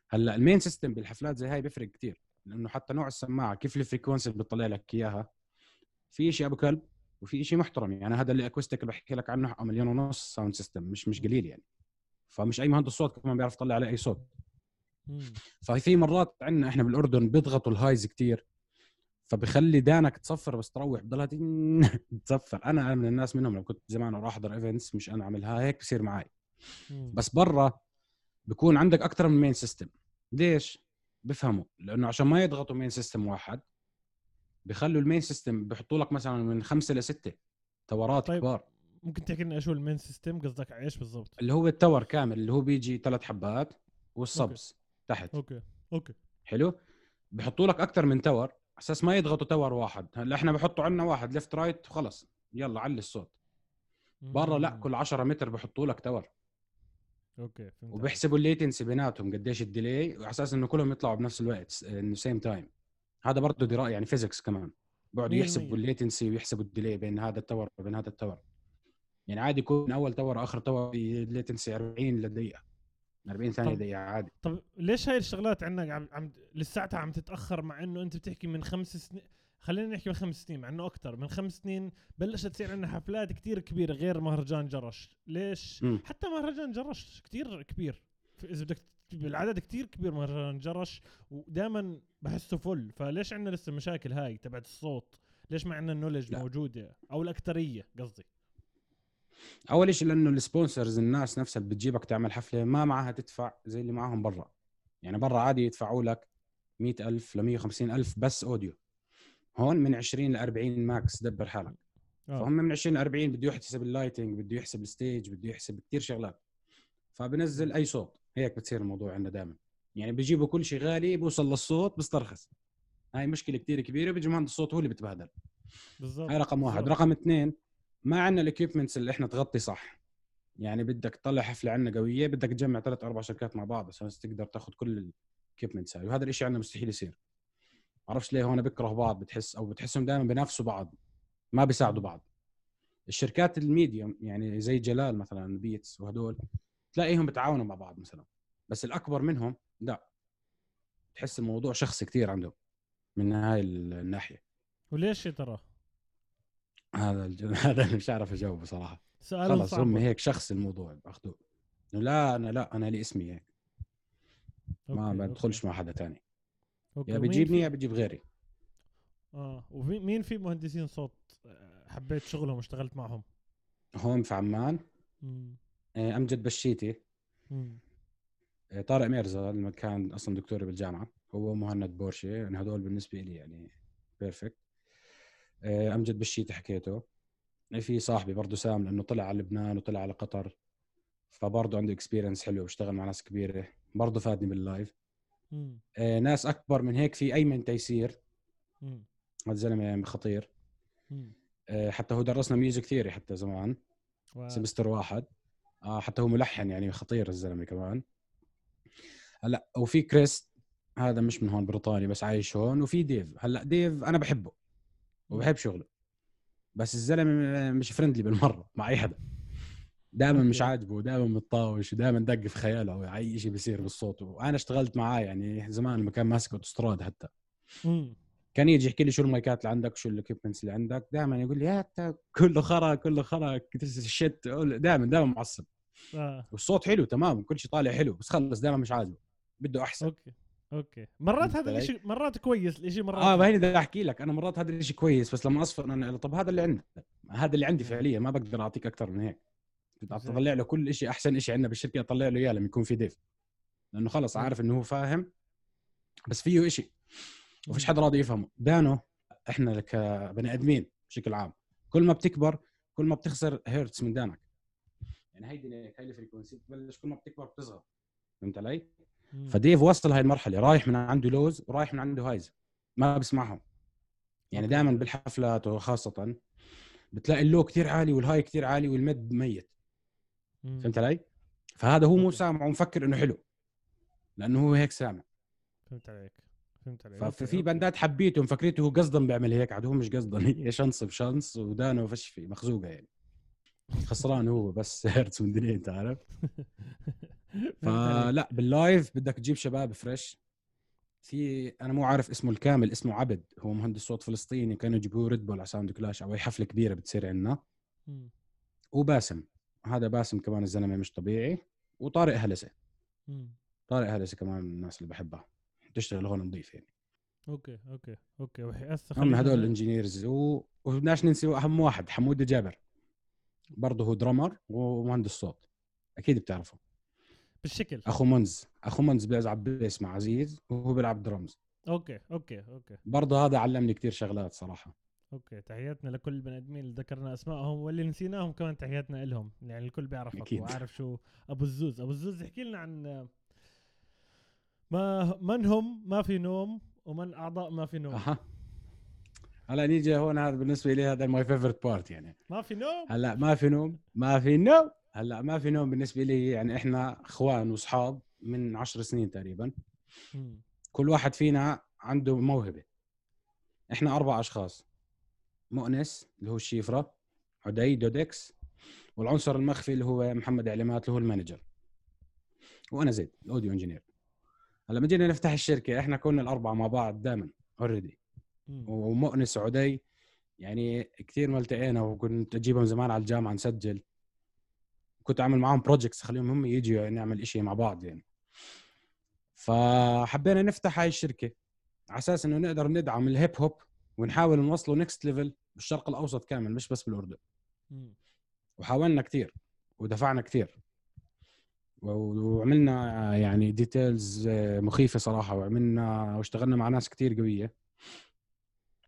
هلا ال main system بالحفلات زي هاي بيفرق كتير لأنه حتى نوع السماعة كيف ال frequency اللي بتطلع لك إياها في شيء أبو كلب وفي شيء محترم يعني هذا ال L-Acoustic اللي بحكي لك عنه مليون ونص sound system مش مش قليل يعني. فمش أي مهندس صوت كمان بيعرف يطلع عليه أي صوت. ففي مرات عندنا إحنا بالأردن بيضغطوا ال highs كتير فبخلي دانك تصفر بس تروح بضلها تصفر [laughs] أنا من الناس منهم لو كنت زمان أروح أحضر events مش أنا أعملها هيك بصير معي. بس برا بكون عندك أكثر من main system ليش؟ بفهموا لأنه عشان ما يضغطوا main system واحد بخلوا ال main system بحطوا لك مثلا من خمسة لستة تورات طيب. كبار. ممكن تحكي لنا شو ال main system؟ قصدك على إيش بالضبط؟ اللي هو ال tower كامل اللي هو بيجي ثلاث حبات وال subs تحت. okay okay. حلو؟ بحطوا لك أكثر من tower أساس ما يضغطوا tower واحد. هلأ إحنا بحطوا عنا واحد left right وخلص. يلا علي الصوت. برا لا. كل 10 متر بحطوا لك tower. okay فهمت. وبيحسبوا ال latency بيناتهم قديش ال delay وعلى أساس إنه كلهم يطلعوا بنفس الوقت إنه same time هذا برضه دراء يعني physics كمان. بقعدوا مية يحسبوا. الليتنسي ويحسبوا الديلي بين هذا التور وبين هذا التور يعني عادي يكون أول tower وآخر tower ال latency 40 لدقيقة. 40 ثانية طب- دقيقة عادي. طب ليش هاي الشغلات عندك عم, عم لساتها عم تتأخر مع إنه أنت بتحكي من خمس سنين؟ خلينا نحكي من خمس سنين مع إنه أكثر من خمس سنين بلشت تصير عندنا حفلات كتير كبيرة غير مهرجان جرش. ليش؟ مم. حتى مهرجان جرش كتير كبير. إذا بدك بالعدد كتير كبير مهرجان جرش ودائما بحسه فل فليش عندنا لسه مشاكل هاي تبعت الصوت؟ ليش ما عندنا النولج. موجودة؟ أو الاكثريه قصدي. أول شيء لأنه ال sponsors الناس نفسها اللي بتجيبك تعمل حفلة ما معها تدفع زي اللي معاهم برا. يعني برا عادي يدفعوا لك 100000 ل 150000 بس audio هون من 20 ل 40 max دبر حالك. آه. فهم من 20 ل 40 بده يحتسب ال lighting بده يحسب ال stage بده يحسب كثير شغلات. فبنزل أي صوت. هيك بتصير الموضوع عندنا دائما يعني بيجيبوا كل شيء غالي بوصل للصوت بيسترخص هاي مشكلة كثير كبيرة بيجي مهندس الصوت هو اللي بتبهدل. بالضبط. هاي رقم واحد. بالضبط. رقم اثنين ما عندنا ال equipments اللي إحنا تغطي صح. يعني بدك تطلع حفلة عندنا قوية بدك تجمع ثلاث أربع شركات مع بعض عشان تقدر تاخذ كل ال equipments هاي. وهذا الشيء عندنا مستحيل يصير. بعرفش ليه هون بيكره بعض بتحس أو بتحسهم دائما بينافسوا بعض. ما بيساعدوا بعض. الشركات ال medium يعني زي جلال مثلا بيتس وهدول تلاقيهم بتعاونوا مع بعض مثلا. بس الأكبر منهم لا. تحس الموضوع شخصي كثير عندهم من هاي الناحية. وليش يا ترى؟ هذا الج... [laughs] هذا اللي مش عارف أجاوبه صراحة. سؤال خلص صعب. هم هيك شخص الموضوع باخذوه لا أنا لا أنا لي اسمي هيك. ما بدخلش مع حدا تاني. أوكي. يا بيجيبني في- يا بجيب غيري. آه ومين مين في مهندسين صوت آه، حبيت شغلهم واشتغلت معهم؟ هون في عمان. مم. آه، أمجد بشيتي. آه، طارق ميرزا اللي كان أصلا دكتوري بالجامعة هو مهند بورشي يعني هدول بالنسبة لي يعني perfect أمجد بشيتي حكيته. آه، في صاحبي برضه سام لأنه طلع على لبنان وطلع على قطر فبرضه عنده experience حلوة بيشتغل مع ناس كبيرة برضه فادني بال live. آه، ناس أكبر من هيك في أيمن تيسير. هذا زلمة خطير. آه، حتى هو درسنا music theory حتى زمان. semester واحد. آه حتى هو ملحن يعني خطير الزلمة كمان. هلأ وفي كريس هذا مش من هون بريطاني بس عايش هون. وفي ديف هلأ ديف أنا بحبه وبحب شغله بس الزلمة مش friendly بالمرة مع أي حدا. دائما مش. عاجبه دائما متطاوش ودائما دق في خياله أي شيء بيصير بالصوت. وأنا اشتغلت معاه يعني زمان لما كان ماسك اوتوستراد حتى. كان يجي يحكي لي شو المايكات اللي عندك شو ال equipments اللي عندك دائما يقول لي يا كله خرا كله خرا shit دائما دائما معصب. آه. والصوت حلو تمام كل شيء طالع حلو بس خلص دائما مش عاجبه. بده أحسن. okay okay. مرات هذا؟ الشيء مرات كويس الشيء مرات آه ما هي بدي أحكي لك أنا مرات هذا الشيء كويس بس لما أصفر أنا طب هذا اللي عندك. هذا اللي عندي فعليا ما بقدر أعطيك أكثر من هيك. أطلع له كل شيء أحسن شيء عندنا بالشركة أطلع له إياه لما يكون في ضيف لأنه خلص عارف إنه هو فاهم بس فيه شيء وفيش حدا راضي يفهمه. دانو إحنا كبني آدمين بشكل عام. كل ما بتكبر كل ما بتخسر هيرتز من دانك. يعني هيدي هاي ال frequency بتبلش كل ما بتكبر بتصغر فهمت علي؟ فديف وصل هاي المرحلة. رايح من عنده lows ورايح من عنده highs. ما بسمعهم. يعني. دائما بالحفلات وخاصة بتلاقي ال low كثير عالي وال high كثير عالي وال mid ميت. فهمت علي؟ فهذا هو مو. سامع ومفكر إنه حلو. لأنه هو هيك سامع. فهمت عليك. فهمت عليك ففي. بندات حبيته مفكريته هو قصدا بيعمل هيك عاد هو مش قصدا. [laughs] هي شنص بشنص ودانه فش فيه مخزوقة يعني. خسران هو بس [laughs] هيرتز من دنيا أنت عارف. [laughs] فلا باللايف بدك تجيب شباب فريش. في أنا مو عارف اسمه الكامل اسمه عبد. هو مهندس صوت فلسطيني كانوا يجيبوه ريد بول على ساوند كلاش أو أي حفلة كبيرة بتصير عندنا. وباسم. هذا باسم كمان الزلمة مش طبيعي. وطارق هلسة. طارق هلسة كمان من الناس اللي بحبها. تشتغل هون نظيف يعني. okay okay okay. وهسه هم هدول ال engineers. وبدناش ننسى أهم واحد حمود جابر. برضه هو drummer ومهندس صوت. أكيد بتعرفه. بالشكل. أخو منز. أخو منز بيلعب bass مع عزيز وهو بيلعب drums okay okay okay. برضه هذا علمني كتير شغلات صراحة. okay تحياتنا لكل البني آدمين اللي ذكرنا أسمائهم واللي نسيناهم كمان تحياتنا لهم يعني الكل بيعرفك أكيد. وعارف شو أبو الزوز. أبو الزوز احكي لنا عن ما من هم؟ ما في نوم. ومن أعضاء؟ ما في نوم. أها. هلا نيجي هون هذا بالنسبة لي هذا my favorite part يعني. ما في نوم؟ هلا ما في نوم. ما في نوم. هلا ما في نوم بالنسبة لي يعني إحنا إخوان واصحاب من عشر سنين تقريبا. كل واحد فينا عنده موهبة. إحنا أربع أشخاص. مؤنس اللي هو الشيفرة عدي دودكس والعنصر المخفي اللي هو محمد علامات اللي هو ال manager. وأنا زيد ال audio engineer. لما جينا نفتح الشركة. إحنا كنا الأربعة مع بعض دائما already. ومؤنس وعدي يعني كثير ما التقينا وكنت أجيبهم زمان على الجامعة نسجل. كنت أعمل معاهم projects خليهم هم يجوا نعمل إشي مع بعض يعني. فحبينا نفتح هاي الشركة على أساس إنه نقدر ندعم ال hip hop ونحاول نوصله next level بالشرق الأوسط كامل مش بس بالأردن. وحاولنا كثير ودفعنا كثير وعملنا يعني details مخيفة صراحة وعملنا واشتغلنا مع ناس كثير قوية.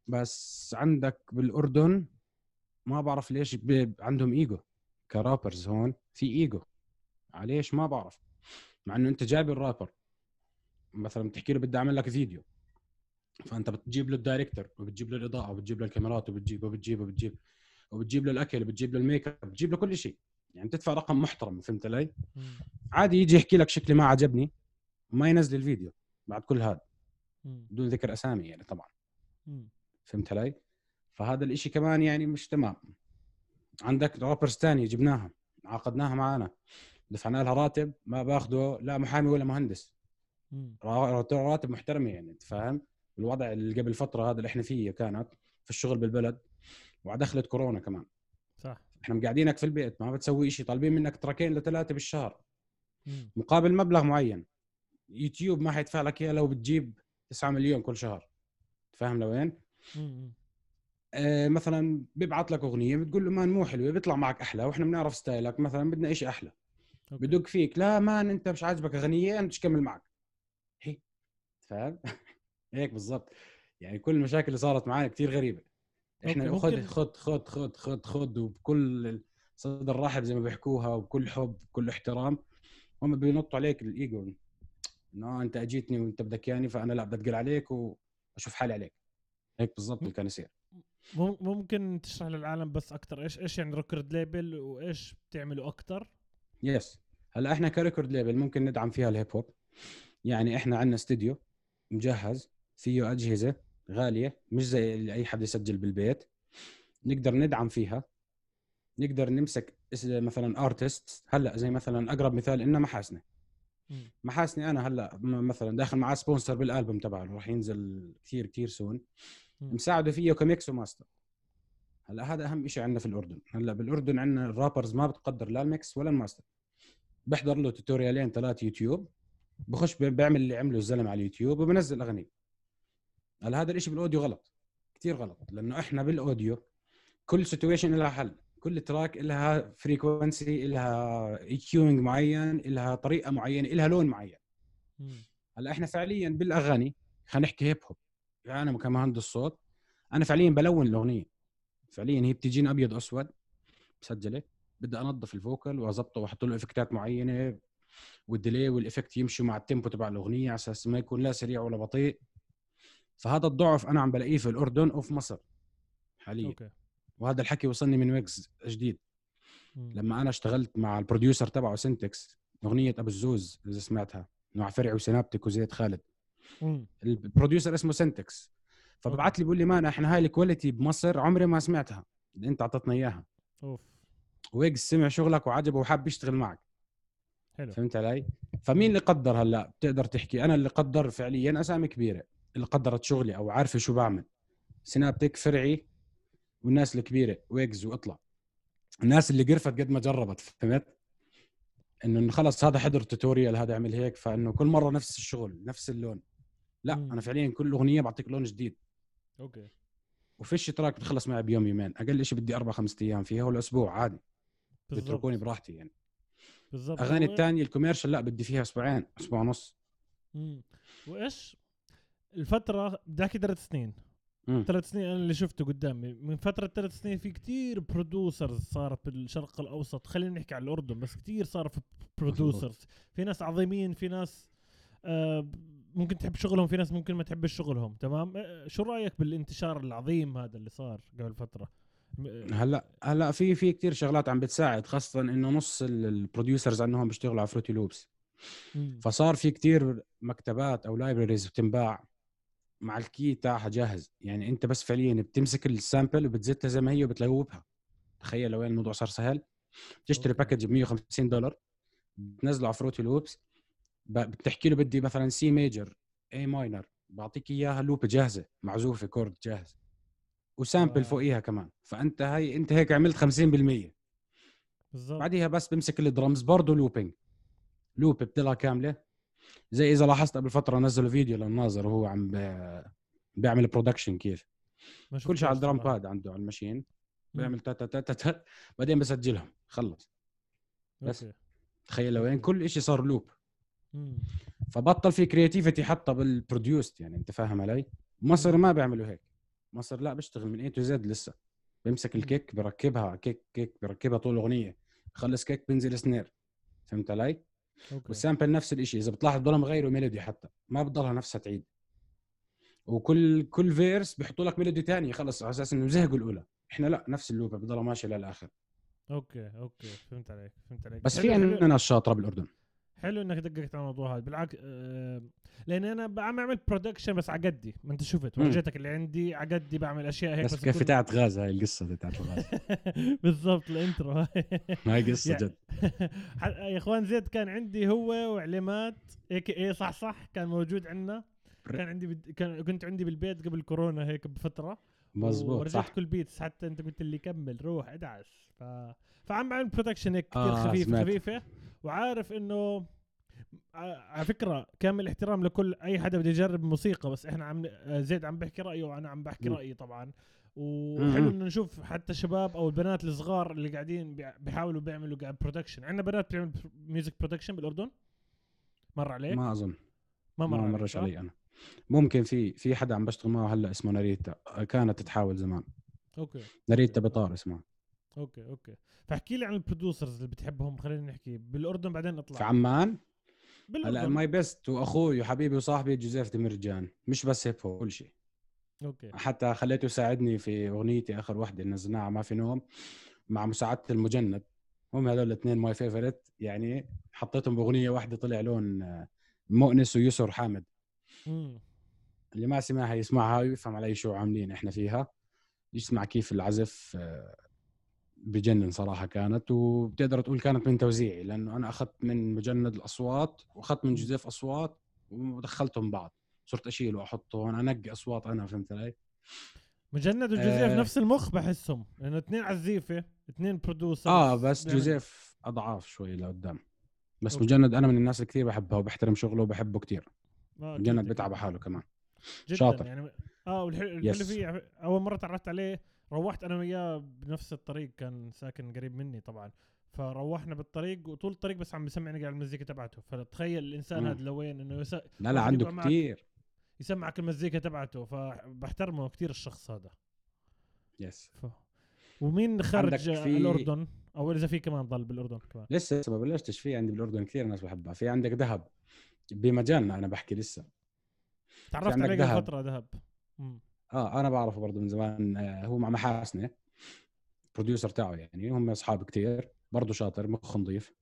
بس عندك بالأردن ما بعرف ليش. عندهم ego ك rappers هون في ايجو عليش ما بعرف. مع إنه أنت جايب الرابر. مثلا بتحكي له بدي أعمل لك فيديو فأنت بتجيب له ال director وبتجيب له الإضاءة وبتجيب له الكاميرات وبتجيب وبتجيب وبتجيب وبتجيب له الأكل وبتجيب له الميك أب بتجيب له كل شيء. يعني تدفع رقم محترم فهمت علي؟ عادي يجي يحكي لك شكلي ما عجبني ما ينزل الفيديو بعد كل هذا. بدون ذكر أسامي يعني طبعا. فهمت علي؟ فهذا الإشي كمان يعني مش تمام. عندك رابرز تانية جبناها عاقدناها معنا دفعنا لها راتب ما باخده لا محامي ولا مهندس. راتب محترمة يعني أنت فاهم؟ الوضع اللي قبل فترة هذا اللي إحنا فيه كانت في الشغل بالبلد ودخلت كورونا كمان. إحنا مقعدينك في البيت ما بتسوي شيء طالبين منك تراكين لثلاثة بالشهر. مقابل مبلغ معين. يوتيوب ما حيدفع لك إياه لو بتجيب 9 مليون كل شهر. فاهم لوين؟ آه مثلا بيبعت لك أغنية بتقول له man مو حلوة بيطلع معك أحلى وإحنا بنعرف style ك مثلا بدنا شيء أحلى. أوكي. بدق فيك لا man أنت مش عاجبك أغنية أنت كمل معك. هي. فاهم [laughs] هيك بالضبط. يعني كل المشاكل اللي صارت معنا كتير غريبة. إحنا خد خد خد خد خد خد وبكل صدر رحب زي ما بيحكوها وبكل حب بكل احترام هم بينطوا عليك الإيجو. إنه أنت أجيتني وأنت بدك اياني فأنا لا بدي اتقل عليك وأشوف حالي عليك. هيك بالضبط اللي كان يصير. مم- ممكن تشرح للعالم بس أكثر إيش إيش يعني record label وإيش بتعملوا أكثر yes هلأ إحنا ك record label ممكن ندعم فيها ال hip hop يعني إحنا عندنا استوديو مجهز فيه أجهزة غالية مش زي أي حد يسجل بالبيت. نقدر ندعم فيها. نقدر نمسك مثلا artist هلأ زي مثلا أقرب مثال لنا محاسنة. مم. محاسنة أنا هلأ مثلا داخل معاه sponsor بالألبوم تبعه. راح ينزل كثير كثير soon. مساعده فيه ك mix و master هلأ هذا أهم شيء عندنا في الأردن. هلأ بالأردن عندنا ال rappers ما بتقدر لا ال mix ولا الماستر. بحضر له tutorial ين ثلاث يوتيوب. بخش بي- بيعمل اللي عمله الزلمة على اليوتيوب وبنزل أغاني. هلا هذا الإشي بال audio غلط كثير غلط لأنه إحنا بال audio كل situation لها حل كل track لها frequency لها EQing معين لها طريقة معينة لها لون معين. هلأ إحنا فعليا بالأغاني خلينا نحكي hip hop يعني أنا كمهندس صوت أنا فعليا بلون الأغنية. فعليا هي بتجيني أبيض اسود مسجلة. بدي أنظف ال vocal وأظبطه وأحط له effect ات معينة وال delay وال effect يمشوا مع ال tempo تبع الأغنية على أساس ما يكون لا سريع ولا بطيء. فهذا الضعف أنا عم بلاقيه في الأردن وفي مصر حاليا. أوكي. وهذا الحكي وصلني من ويجز جديد. لما أنا اشتغلت مع ال producer تبعه سنتكس أغنية أبو الزوز إذا سمعتها مع فرعي وسينابتك وزيد خالد. ال producer اسمه سنتكس فببعث لي بيقول لي man إحنا هاي ال quality بمصر عمري ما سمعتها. اللي أنت أعطتنا إياها. أوف. ويجز سمع شغلك وعجبه وحاب يشتغل معك. حلو. فهمت علي؟ فمين اللي قدر هلأ؟ بتقدر تحكي. أنا اللي قدر فعليا أسامي كبيرة. اللي قدرت شغلي أو عارفة شو بعمل. سينابتك فرعي والناس الكبيرة ويجز وإطلع. الناس اللي قرفت قد ما جربت فهمت؟ إنه خلص هذا حضر tutorial هذا عمل هيك فإنه كل مرة نفس الشغل نفس اللون. لا مم. أنا فعليا كل أغنية بعطيك لون جديد. أوكي. وفيش track بتخلص معي بيوم يومين. أقل شيء بدي أربع خمسة أيام فيها ولا أسبوع عادي. بيتركوني بالضبط براحتي يعني. بالضبط. أغاني الثانية ال commercial لا بدي فيها أسبوعين أسبوع ونص. مم. وإيش الفترة بدي أحكي ثلاث سنين. ثلاث سنين أنا اللي شفته قدامي. من فترة ثلاث سنين في كتير producers صارت بالشرق الأوسط. خلينا نحكي على الأردن بس كتير صار في producers في ناس عظيمين في ناس آه ممكن تحب شغلهم في ناس ممكن ما تحبش شغلهم. تمام؟ آه، شو رأيك بالانتشار العظيم هذا اللي صار قبل فترة؟ م- هلأ هلأ في في كثير شغلات عم بتساعد خاصة إنه نص ال- ال producers عندهم بيشتغلوا على فروتي لوبس. فصار في كتير مكتبات أو libraries بتنباع. مع ال key تاعها جاهز. يعني انت بس فعليا بتمسك ال sample وبتزتها زي ما هي وبت loop ها. تخيل لوين الموضوع صار سهل. تشتري. package ب 150 دولار بتنزله على فروتي لوبس. بتحكي له بدي مثلا C major A minor بعطيك إياها loop جاهزة معزوفة chord جاهز. و sample wow. فوقيها كمان. فأنت هاي أنت هيك عملت 50% بالضبط. بعديها بس بمسك الدرمز برضه looping loop بتلها كاملة. زي إذا لاحظت قبل فترة نزلوا فيديو للناظر وهو عم بيعمل production كيف كل شيء على ال drum. pad عنده على ال machine مم. بيعمل تا تا تا تا, تا بعدين بسجلهم خلص بس. أوكي. تخيل لوين أوكي. كل شيء صار loop مم. فبطل في creativity حتى بال produced يعني أنت فاهم علي مصر ما بيعملوا هيك مصر لا بيشتغل من A to Z لسه بيمسك. ال kick بركبها kick kick بركبها طول الأغنية خلص kick بينزل snare فهمت علي؟ أوكي. وال sample نفس الشيء إذا بتلاحظ بضلهم يغيروا melody حتى ما بتضلها نفسها تعيد. وكل كل verse بيحطوا لك melody ثانية خلص على أساس إنه زهقوا الأولى. إحنا لا نفس ال loop ة بضلها ماشية للآخر. أوكي أوكي فهمت عليك فهمت عليك. بس حلو- في عندنا ناس شاطره بالأردن. حلو إنك دققت على الموضوع هذا. بالعكس آه لأن أنا عم أعمل production بس على قدي. ما أنت شفت. ورجيتك اللي عندي على قدي بعمل أشياء هيك بس بس كيف بتاعت غاز هاي القصة بتاعت الغاز [laughs] بالضبط ال intro. هاي قصة يعني- جد. [laughs] يا إخوان زيد كان عندي هو وعلامات AKA صح صح كان موجود عندنا. كان عندي بد... كان كنت عندي بالبيت قبل كورونا هيك بفترة. مزبوط ورجعت كل beats حتى أنت قلت لي كمل روح ادعس. ف... فعم بعمل production هيك كثير آه، خفيفه سمعت. خفيفة. وعارف إنه ع- على فكرة كامل احترام لكل أي حدا بده يجرب موسيقى بس إحنا عم زيد عم بحكي رأيه وأنا عم بحكي. رأيي طبعا. وحلو. إنه نشوف حتى الشباب أو البنات الصغار اللي قاعدين بيحاولوا بيعملوا قاعد production عندنا بنات بتعمل music production بالأردن؟ مر عليك؟ ما أظن. ما مر ما مرش؟ علي أنا. ممكن في في حدا عم بشتغل معه هلأ اسمه ناريتا كانت تتحاول زمان. okay. ناريتا بطار اسمها. okay okay. فاحكي لي عن ال producers اللي بتحبهم خلينا نحكي. بالأردن بعدين نطلع في عمان؟ هلا my best واخوي وحبيبي وصاحبي جوزيف دمرجان. مش بس hip hop كل شيء. okay. حتى خليته يساعدني في أغنيتي آخر وحدة نزلناها ما في نوم مع مساعدة المجند. هم هذول الاثنين my favorite يعني حطيتهم بأغنية واحدة طلع لون آه، مؤنس ويسر حامد. امم اللي ما سمعها يسمعها ويفهم علي شو عاملين إحنا فيها. يسمع كيف العزف آه، بجنن صراحة كانت وبتقدر تقول كانت من توزيعي لأنه أنا أخذت من مجند الأصوات وأخذت من جوزيف أصوات ودخلتهم بعض صرت أشيل واحط هون أنقي أصوات أنا فهمت علي؟ مجند وجوزيف آه. نفس المخ بحسهم لأنه اثنين عزيفة اثنين producer آه بس جوزيف أضعاف شوي لقدام بس okay. مجند أنا من الناس اللي كثير بحبها وبحترم شغله وبحبه كثير آه مجند. بتعب على حاله كمان جدا شاطر. يعني آه والحلو الحلو yes. فيه أول مرة تعرفت عليه روحت أنا وياه بنفس الطريق كان ساكن قريب مني طبعا. فروحنا بالطريق وطول الطريق بس عم بسمعني قاعد المزيكا تبعته. فتخيل الإنسان. هذا لوين إنه يس... لا لا عنده. كثير يسمعك المزيكا تبعته. فبحترمه كثير الشخص هذا. yes ف... ومين خارج عندك في- الأردن؟ أو إذا في كمان ضل بالأردن كمان. لسه لسه ما بلشتش. في عندي بالأردن كثير ناس بحبها. في عندك ذهب بمجالنا أنا بحكي لسه. تعرفت عليه فترة ذهب. آه أنا بعرفه برضه من زمان آه هو مع محاسنة producer تاعه يعني هم أصحاب كثير برضه شاطر مخ نظيف.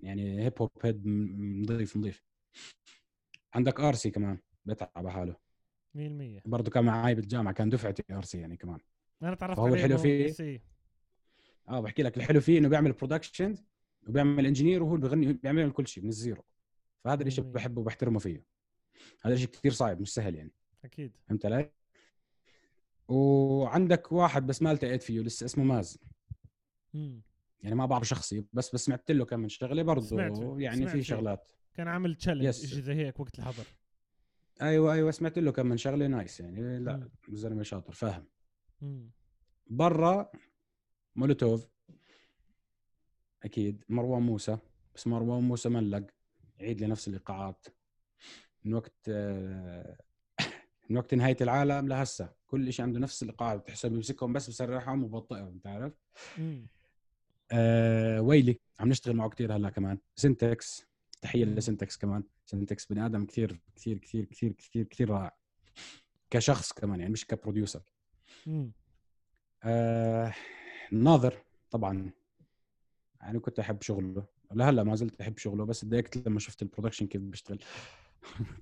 يعني hip hop head نظيف نظيف عندك آرسي كمان على حاله. 100% برضه كان معي بالجامعة كان دفعتي آرسي يعني كمان. أنا تعرفت عليه الحلو فيه-. آه بحكي لك الحلو فيه إنه بيعمل production وبيعمل engineer وهو اللي بيغني بيعمل كل شيء من ال zero. فهذا الشيء. بحبه وبحترمه فيه. هذا الشيء كثير صعب مش سهل يعني. أكيد. فهمت علي؟ وعندك واحد بس ما التقيت فيه لسه اسمه ماز مم. يعني ما بعرف شخصي بس بس سمعت له كم من شغله برضه يعني سمعت في. شغلات كان عامل challenge. شيء زي هيك وقت الحظر أيوه أيوه سمعت له كم من شغلة nice يعني لا. الزلمه شاطر فاهم. برا مولوتوف أكيد مروان موسى بس مروان موسى ملق يعيد لنفس الإيقاعات من وقت آه، من وقت نهاية العالم لهسه كل شيء عنده نفس الايقاعات بتحسه بيمسكهم بس بسرعهم وببطئهم بتعرف مم. آه ويلي عم نشتغل معه كثير هلا كمان. سنتكس تحية. لسنتكس كمان. سنتكس بني آدم كثير كثير كثير كثير كثير كثير رائع. كشخص كمان يعني مش ك producer. آه الناظر طبعا. يعني كنت أحب شغله. لهلأ ما زلت أحب شغله بس تضايقت لما شفت ال production كيف بيشتغل.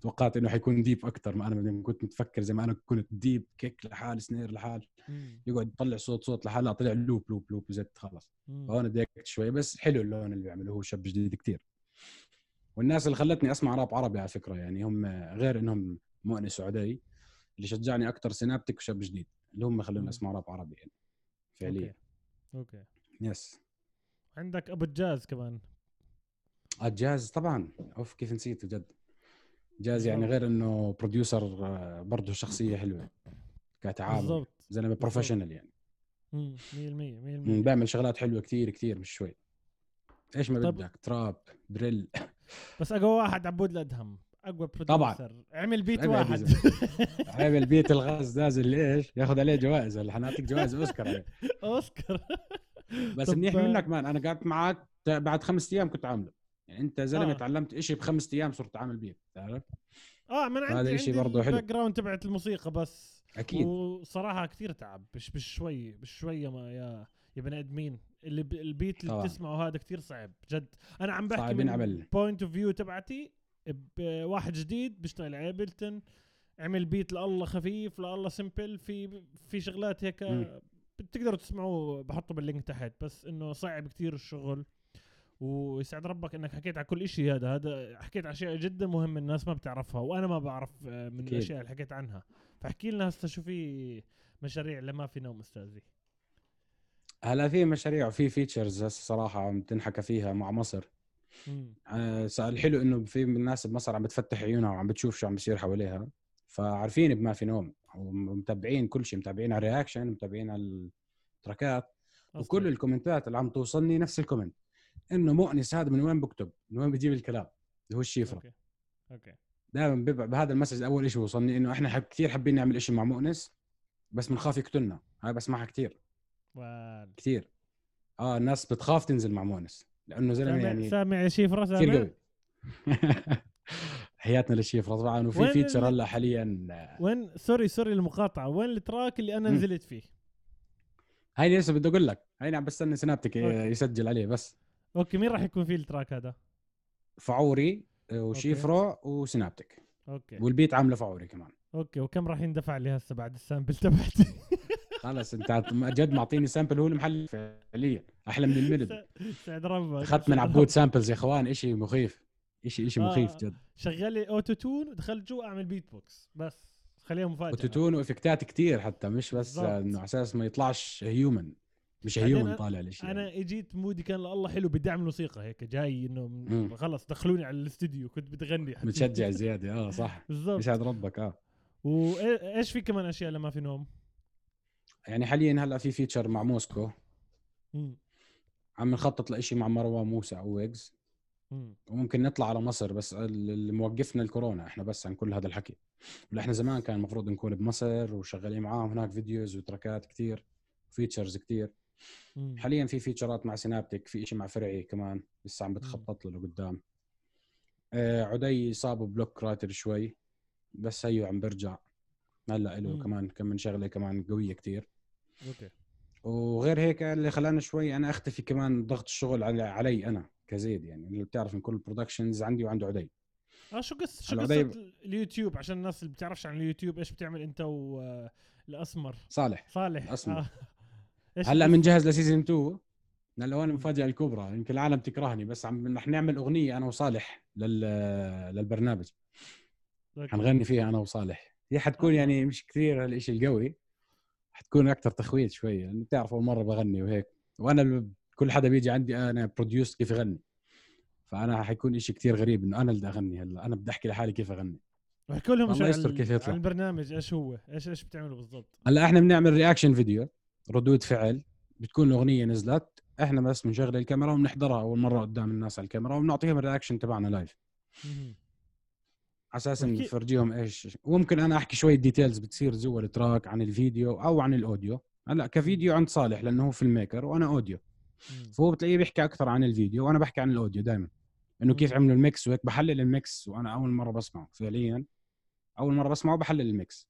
توقعت إنه حيكون deep أكثر ما أنا كنت متفكر زي ما أنا كنت deep kick لحال snare لحال. يقعد يطلع صوت صوت لحال لا طلع loop loop loop وزت خلص. فهون تضايقت شوي بس حلو اللون اللي بيعمله هو شاب جديد كتير. والناس اللي خلتني أسمع راب عربي على فكرة يعني هم غير إنهم مؤنس وعدي اللي شجعني أكثر سينابتك وشاب جديد اللي هم خلوني. أسمع راب عربي يعني فعليا. okay. okay. yes عندك أبو الجاز كمان. آه، جاز طبعا. أوف كيف نسيته جد جاز يعني. غير إنه producer آه، برضه شخصية حلوة كتعامل بالضبط زلمة professional يعني. مم. 100% 100% مم، بيعمل شغلات حلوة كتير كتير مش شوي. إيش ما طب- بدك trap drill. بس أقوى واحد عبود الادهم أقوى طبعاً. producer عمل beat واحد عامل beat الغاز نازل إيش ياخذ عليه جوائز ولا حنعطيك جوائز؟ أوسكار. [laughs] أوسكار. بس منيح منك مان. أنا قعدت معك بعد خمس أيام كنت عامله. يعني انت زلمة آه. تعلمت إشي بخمس أيام صرت عامل beat تعرف آه من هذا عندي إشي عندي برضه حلو. ال background تبعت الموسيقى بس أكيد وصراحة كثير تعب مش مش شوي مش شوية ما يا يا بني آدمين اللي ب... ال beat اللي طبعاً. بتسمعه هذا كثير صعب جد أنا عم بحكي من. point of view تبعتي بواحد جديد بيشتغل Ableton عمل beat لله خفيف لله simple في في شغلات هيك. بتقدروا تسمعوه بحطه بال link تحت بس إنه صعب كثير الشغل ويسعد ربك إنك حكيت على كل شيء هذا. هذا حكيت على أشياء جدا مهمة الناس ما بتعرفها وأنا ما بعرف آه، من أكيد. الأشياء اللي حكيت عنها. فاحكي لنا هسه شو في مشاريع اللي ما في نوم أستاذي. هلا في مشاريع وفي features هسه صراحة عم تنحكى فيها مع مصر. آه، الحلو إنه في ناس بمصر عم بتفتح عيونها وعم بتشوف شو عم بيصير حواليها. فعارفين بما في نوم ومتابعين كل شيء متابعين على ال reaction متابعين على ال tracks. وكل ال comments اللي عم توصلني نفس ال comment. إنه مؤنس هذا من وين بكتب؟ من وين بيجيب الكلام؟ اللي هو الشيفرة. okay. أوكي. دائما بهذا ال message أول شيء وصلني إنه إحنا حب كثير حابين نعمل شيء مع مؤنس بس بنخاف يقتلنا. هاي بسمعها كثير. وال- كثير. آه الناس بتخاف تنزل مع مؤنس لأنه زلمة سامع يعني سامع يا شيفرة كثير سامع قوي. [laughs] حياتنا للشيف طبعا وفي feature هلأ حاليا. وين sorry sorry المقاطعة. وين ال track اللي أنا. نزلت فيه؟ هاي لسه بدي أقول لك. هاي عم بستنى سنابتك. يسجل عليه بس. Okay مين راح يكون فيه ال track هذا؟ فعوري آه، وشيفرو وسنابتك Okay. وال beat عامله فعوري كمان. Okay وكم راح يندفع لي هسه بعد ال sample تبعتي؟ [laughs] خلص أنت جد معطيني sample هو المحل فعليا أحلى من ال melody [laughs] سعد ربك. أخذت من عبود. [laughs] Samples يا إخوان إشي مخيف. اشي إشي آه. مخيف جد. شغل لي أوتو تون ودخلت جوا أعمل بيت بوكس بس خليها مفاجأة. وتوتون وإفكتات كتير حتى مش بس. آه، إنه على أساس ما يطلعش هيومن مش أنا- طالع الاشي أنا يعني. اجيت مودي كان الله حلو بدي اعمل موسيقى هيك جاي إنه. خلص دخلوني على الاستوديو كنت بدي اغني حتى. متشجع [laughs] زيادة آه صح بالضبط يسعد ربك آه وايش في كمان أشياء لما في نوم يعني حاليا هلأ في فيتشر مع موسكو مم. عم نخطط لإشي مع مروان موسى أو ويجز مم. وممكن نطلع على مصر بس ال- اللي موقفنا الكورونا إحنا بس عن كل هذا الحكي ولأ إحنا زمان كان المفروض نكون بمصر وشغالين معاهم هناك videos و tracks كتير features كتير مم. حاليا في features مع سينابتك في إشي مع فرعي كمان لسه عم بتخطط له لقدام آه عدي صابه block writer شوي بس هيو عم برجع. هلأ له. كمان كم من شغلة كمان قوية كتير. Okay. وغير هيك اللي خلاني شوي أنا أختفي كمان ضغط الشغل على علي أنا ك Z يعني اللي بتعرف من كل ال productions عندي وعنده عدي. آه شو قصه شو قصة اليوتيوب؟ عشان الناس اللي بتعرفش عن اليوتيوب إيش بتعمل أنت والاسمر صالح. صالح. الأسمر. آه. هلأ؟ بنجهز ل season 2 هلا هون المفاجاه الكبرى يمكن العالم تكرهني بس عم رح نعمل أغنية أنا وصالح لل للبرنامج. Okay. حنغني فيها أنا وصالح. هي حتكون آه. يعني مش كثير هالشيء القوي حتكون أكثر تخويت شوية لأنه بتعرف أول مرة بغني وهيك. وأنا كل حدا بيجي عندي أنا بـ produce كيف اغني فأنا حيكون إشي كتير غريب إنه أنا اللي بدي أغني هلأ. أنا بدي أحكي لحالي كيف أغني. احكوا لهم شو كيف يطلع. عن البرنامج إيش هو؟ إيش إيش بتعملوا بالضبط؟ هلأ إحنا بنعمل reaction video ردود فعل بتكون الأغنية نزلت إحنا بس بنشغل الكاميرا وبنحضرها أول مرة قدام الناس على الكاميرا وبنعطيهم ال reaction تبعنا live. على أساس نفرجيهم إيش وممكن أنا أحكي شوية details بتصير جوا ال track عن الفيديو أو عن ال audio هلأ كفيديو عند صالح لأنه هو filmmaker وأنا audio. فهو بتلاقيه بيحكي أكثر عن الفيديو وأنا بحكي عن ال audio دائما إنه كيف. عملوا ال mix وهيك بحلل ال mix وأنا أول مرة بسمعه فعليا أول مرة بسمعه بحلل ال mix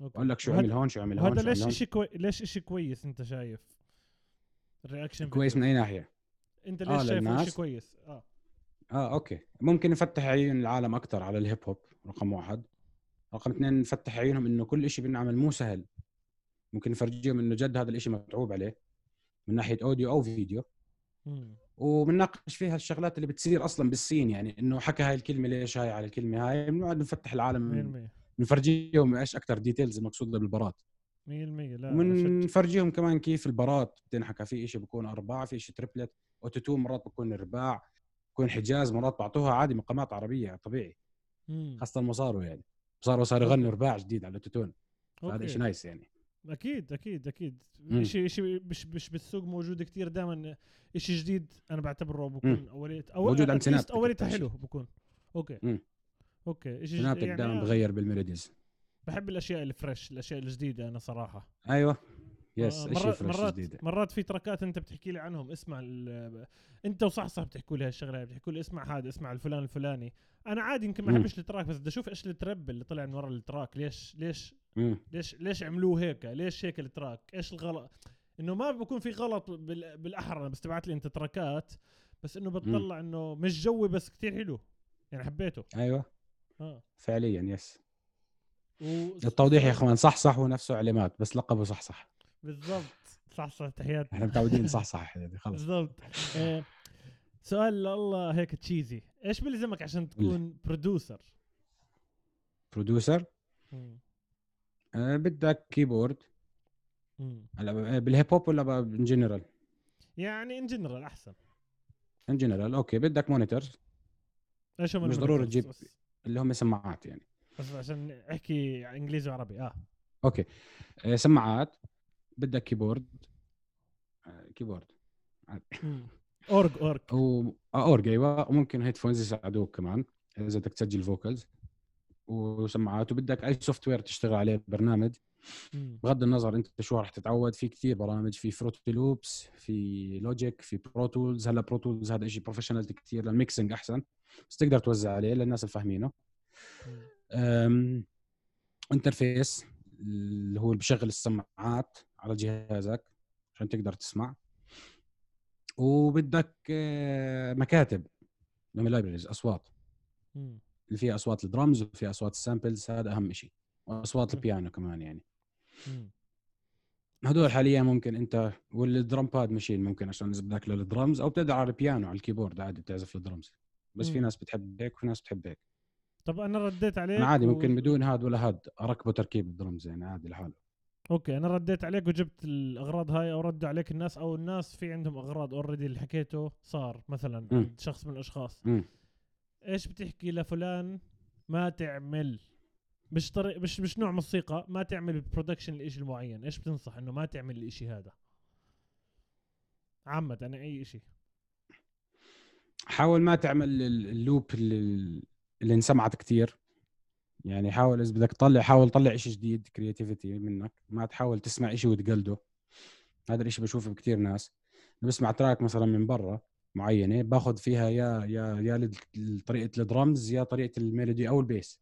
بقول لك شو عمل هون شو عمل هون وهذا شو ليش شيء كوي... ليش شيء كويس أنت شايف؟ ال reaction كويس من أي ناحية؟ أنت آه، ليش شايفه للناس؟ شيء كويس؟ آه. آه okay. ممكن نفتح عيون العالم أكثر على ال hip hop رقم واحد. رقم اثنين نفتح عيونهم إنه كل شيء بنعمل مو سهل. ممكن نفرجيهم إنه جد هذا الشيء متعوب عليه من ناحية audio أو فيديو. مم. وبنناقش فيها الشغلات اللي بتصير أصلا بال scene يعني إنه حكى هاي الكلمة ليش هاي على الكلمة هاي بنقعد نفتح العالم. 100% بنفرجيهم إيش أكثر details المقصوده بال bars 100% لا بشجع. وبنفرجيهم كمان كيف ال bars بتنحكى في شيء بكون أرباع في شيء triplet auto-tune مرات بكون رباع بكون حجاز مرات بعطوها عادي مقامات عربية طبيعي مم. خاصة مصاروا يعني مصاروا صار يغنوا رباع جديد على الاوتوتون هذا. شيء نايس يعني أكيد أكيد أكيد. شيء شيء مش مش بالسوق موجود كتير دائما شيء جديد أنا بعتبره. بكون اوليه أو موجود عند أكتر حلو. بكون أوكي مم. أوكي شيء فناتك يعني دائما بغير بالميلوديز بحب الأشياء الفريش الأشياء الجديدة أنا صراحة. أيوه. يس آه، أشياء فريش مرات جديدة. مرات في تراكات أنت بتحكي لي عنهم اسمع أنت وصح صح بتحكوا لي هالشغلة بتحكوا لي اسمع هذا اسمع الفلان الفلاني. أنا عادي يمكن ما. أحبش التراك بس بدي أشوف إيش الترب اللي طلع من ورا التراك. ليش ليش مم. ليش ليش عملوه هيك؟ ليش هيك التراك؟ إيش الغلط؟ إنه ما بكون في غلط بال- بالأحرى أنا بس تبعت لي أنت تراكات بس إنه بتطلع إنه مش جوي بس كتير حلو. يعني حبيته. أيوه. آه. فعليا يس و... التوضيح يا إخوان صح صح ونفسه علامات بس لقبه صح صح. بالضبط. صح صح تحياتي إحنا متعودين صح صح يعني خلص بالضبط. آه، سؤال لله هيك cheesy إيش بيلزمك عشان تكون producer Producer آه بدك keyboard هلا بال hip hop ولا in general يعني in general أحسن. In general okay بدك monitor إيش مش ضروري تجيب اللي هم سماعات يعني. بس عشان احكي انجليزي وعربي. آه. Okay. آه سماعات بدك keyboard. آه keyboard. [coughs] أورج أورج. أو آه، أورج أيوه. وممكن headphones يساعدوك كمان إذا بدك تسجل vocals وسماعات وبدك أي software تشتغل عليه برنامج. بغض النظر انت شو راح تتعود في كثير برامج في Fruity Loops في Logic في Pro Tools هلا Pro Tools هذا شيء professional كثير لل mixing أحسن. بس تقدر توزع عليه للناس اللي فاهمينه انترفيس اللي هو اللي بشغل السماعات على جهازك عشان تقدر تسمع. وبدك آه، مكاتب من لايبريز أصوات. اللي فيها أصوات الدرمز وفيها أصوات السامبلز هذا أهم شيء وأصوات. البيانو كمان يعني. هدول حاليا ممكن أنت والدرم باد ماشين ممكن عشان اذا بدك للدرمز أو بتقدر على البيانو على الكيبورد عادي بتعزف الدرمز بس في مم. ناس بتحب هيك وفي ناس بتحب هيك طب أنا رديت عليك أنا عادي و- ممكن بدون هاد ولا هاد اركبه تركيب الدرمز يعني عادي لحاله okay أنا رديت عليك وجبت الأغراض هاي أو ردوا عليك الناس أو الناس في عندهم أغراض already اللي حكيته صار مثلا. عند شخص من الأشخاص مم. إيش بتحكي لفلان ما تعمل مش طريق مش مش نوع موسيقى ما تعمل production لإشي المعين إيش بتنصح إنه ما تعمل الإشي هذا؟ عامة أنا أي إشي. حاول ما تعمل ال- ال loop اللي, اللي انسمعت كثير يعني حاول إذا بدك تطلع حاول طلع شيء جديد creativity منك. ما تحاول تسمع شيء وتقلده. هذا الشيء بشوفه بكثير ناس. بسمع track مثلا من برا معينة باخذ فيها يا يا يا طريقة الدرمز يا طريقة ال melody أو ال bass.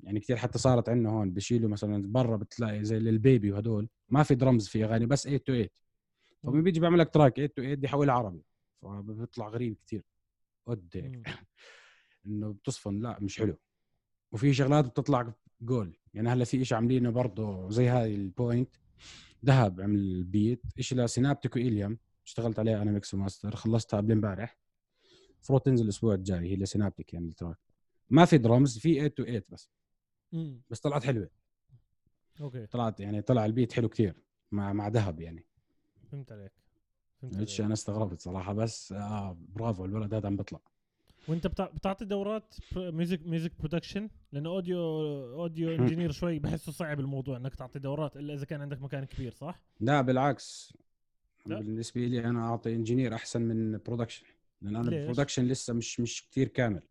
يعني كثير حتى صارت عندنا هون بشيلوا مثلا برا بتلاقي زي للبيبي وهدول. ما في درمز في أغاني بس 8 to 8 فمن بيجي بيعمل لك تراك 8 تو 8 بدي يحولها عربي. فبيطلع غريب كثير. قد. [laughs] إنه بتصفن. لا مش حلو. وفي شغلات بتطلع جول يعني هلأ في شيء عاملينه برضه زي هاي البوينت ذهب عمل البيت شيء لسينابتيك وإليام اشتغلت عليها أنا ميكس وماستر خلصتها قبل امبارح. المفروض تنزل الأسبوع الجاي. هي لسينابتيك يعني التراك ما في درمز في 8 تو 8 بس. بس طلعت حلوة okay طلعت يعني طلع ال beat حلو كثير مع مع ذهب يعني فهمت عليك فهمت. أنا استغربت صراحة بس آه برافو الولد هذا عم بيطلع وأنت بتع- بتعطي دورات music music production لأنه audio audio. engineer شوي بحسه صعب الموضوع إنك تعطي دورات إلا إذا كان عندك مكان كبير صح؟ لا بالعكس لا. بالنسبة لي أنا أعطي engineer أحسن من production لأن أنا؟ ال production لسه مش مش كثير كامل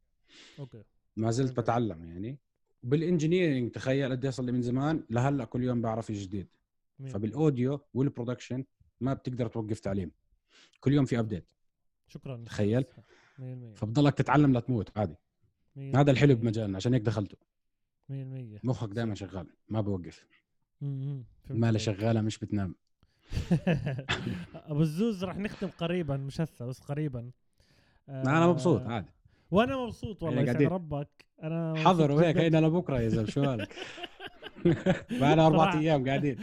okay ما زلت. بتعلم يعني وبال engineering تخيل قد إيه صار لي من زمان لهلأ كل يوم بعرف جديد؟ فبال audio وال production ما بتقدر توقف تعليم. كل يوم في update شكرا. تخيل. 100% فبضلك تتعلم لتموت عادي. مية هذا الحلو. بمجالنا عشان هيك دخلته. 100% مخك دائما شغال ما بوقف. مم. فهمت ما عليك. شغالة مش بتنام. [laughs] أبو الزوز رح نختم قريبا مش هسه بس قريبا. أنا مبسوط آه، عادي. وأنا مبسوط والله إحنا يسعد ربك أنا حضروا هيك. هينا لبكره يا زلمة شو مالك [laughs] معنا أربع. أيام قاعدين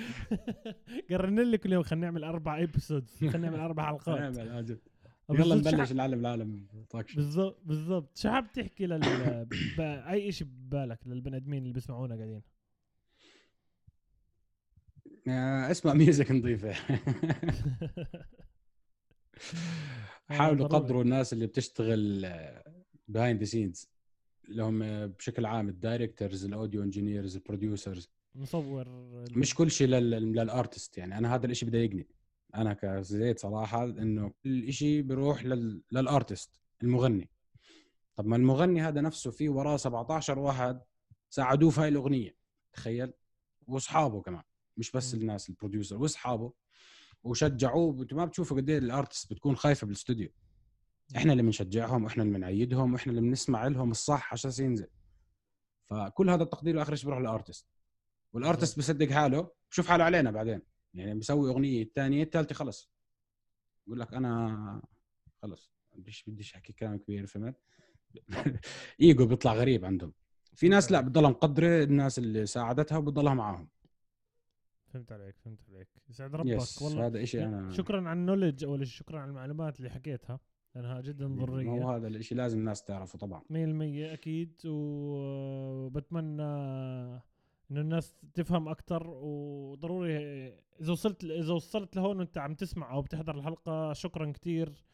[laughs] قررنا لي كل يوم خلينا نعمل أربع episodes خلينا نعمل أربع [laughs] حلقات نعمل يلا نبلش ح- العالم. بالضبط بالضبط شو حاب تحكي لل. أي شيء ببالك للبني آدمين اللي بيسمعونا قاعدين آه، اسمع music نظيفة حاولوا ضروري. قدروا الناس اللي بتشتغل behind the scenes اللي هم بشكل عام ال directors ال audio engineers ال producers. مصور مش كل شيء لل- لل artist يعني. أنا هذا الشيء بضايقني. أنا كزيد صراحة إنه كل شيء بيروح لل... لل artist المغني. طب ما المغني هذا نفسه في وراه 17 واحد ساعدوه في هاي الأغنية. تخيل؟ وأصحابه كمان مش بس. الناس ال producer. وأصحابه وشجعوه. أنتوا ما بتشوفوا قد إيه ال artist بتكون خايفة بالاستوديو إحنا اللي بنشجعهم وإحنا اللي بنعيدهم وإحنا اللي بنسمع لهم الصح عشان ينزل فكل هذا التقدير واخر شيء بيروح لل artist وال artist بيصدق حاله بشوف حاله علينا بعدين. يعني بيسوي أغنية الثانية الثالثه خلص. يقول لك أنا خلص. بديش بديش أحكي كلام كبير فهمت؟ [laughs] ايجو بيطلع غريب عندهم. في ناس لا بتضلها مقدرة الناس اللي ساعدتها وبتضلها معاهم. فهمت عليك فهمت عليك. يسعد ربك يس والله هذا شيء أنا شكرا على النولج أول شيء شكرا على المعلومات اللي حكيتها. لأنها جدا هو ضروريه هذا الشيء لازم الناس تعرفه طبعا 100% أكيد وبتمنى إنه الناس تفهم أكثر وضروري إذا وصلت إذا وصلت لهون وانت عم تسمع أو بتحضر الحلقة شكرا كثير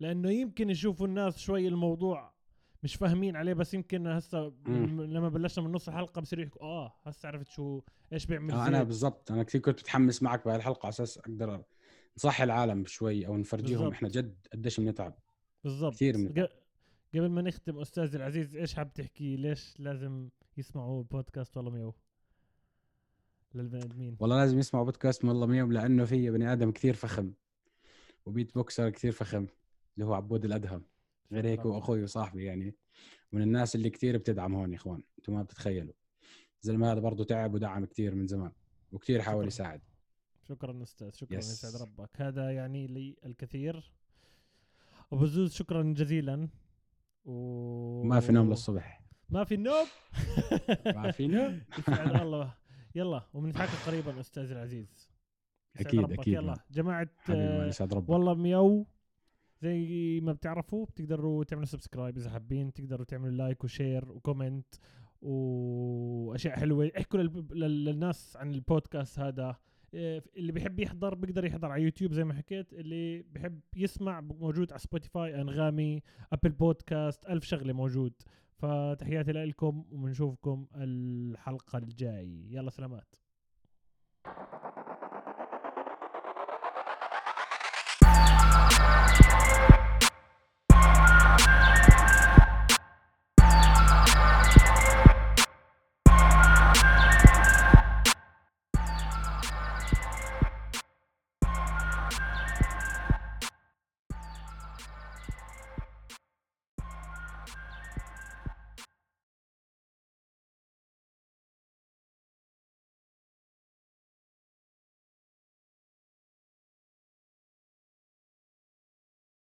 لأنه يمكن يشوفوا الناس شوي الموضوع مش فاهمين عليه بس يمكن هسه. لما بلشنا من نص الحلقة بصيروا يحكوا آه هسه عرفت شو إيش بيعمل آه أنا. بالضبط أنا كثير كنت متحمس معك بهاي الحلقة على أساس أقدر نصحي العالم شوي أو نفرجيهم. إحنا جد قديش بنتعب بالضبط. كثير من قبل ما نختم أستاذ العزيز إيش حاب تحكي؟ ليش لازم يسمعوا بودكاست والله ميو للبني آدمين. والله لازم يسمعوا بودكاست والله ميو لأنه في بني آدم كثير فخم. و beatboxer كثير فخم اللي هو عبود الأدهم. غير هيك هو أخوي وصاحبي يعني من الناس اللي كثير بتدعم هون يا إخوان أنتم ما بتتخيلوا. الزلمة هذا برضه تعب ودعم كثير من زمان وكثير حاول. يساعد. شكرا أستاذ شكرا yes. يسعد ربك. هذا يعني لي الكثير ابو زوز شكرا جزيلا. و... ما في نوم للصبح. ما في نوم. ما في نوم. [laughs] الله. يلا وبنتحكى قريبا أستاذ العزيز. أكيد، ربك. أكيد، يلا. جماعة والله ميو زي ما بتعرفوا بتقدروا تعملوا subscribe إذا حابين. تقدروا تعملوا like و share و comment وأشياء حلوة. احكوا للناس عن البودكاست هذا. اللي بيحب يحضر بيقدر يحضر على يوتيوب زي ما حكيت اللي بيحب يسمع موجود على Spotify أنغامي Apple Podcast ألف شغلة موجود. فتحياتي لكم وبنشوفكم الحلقة الجاي. يلا سلامات.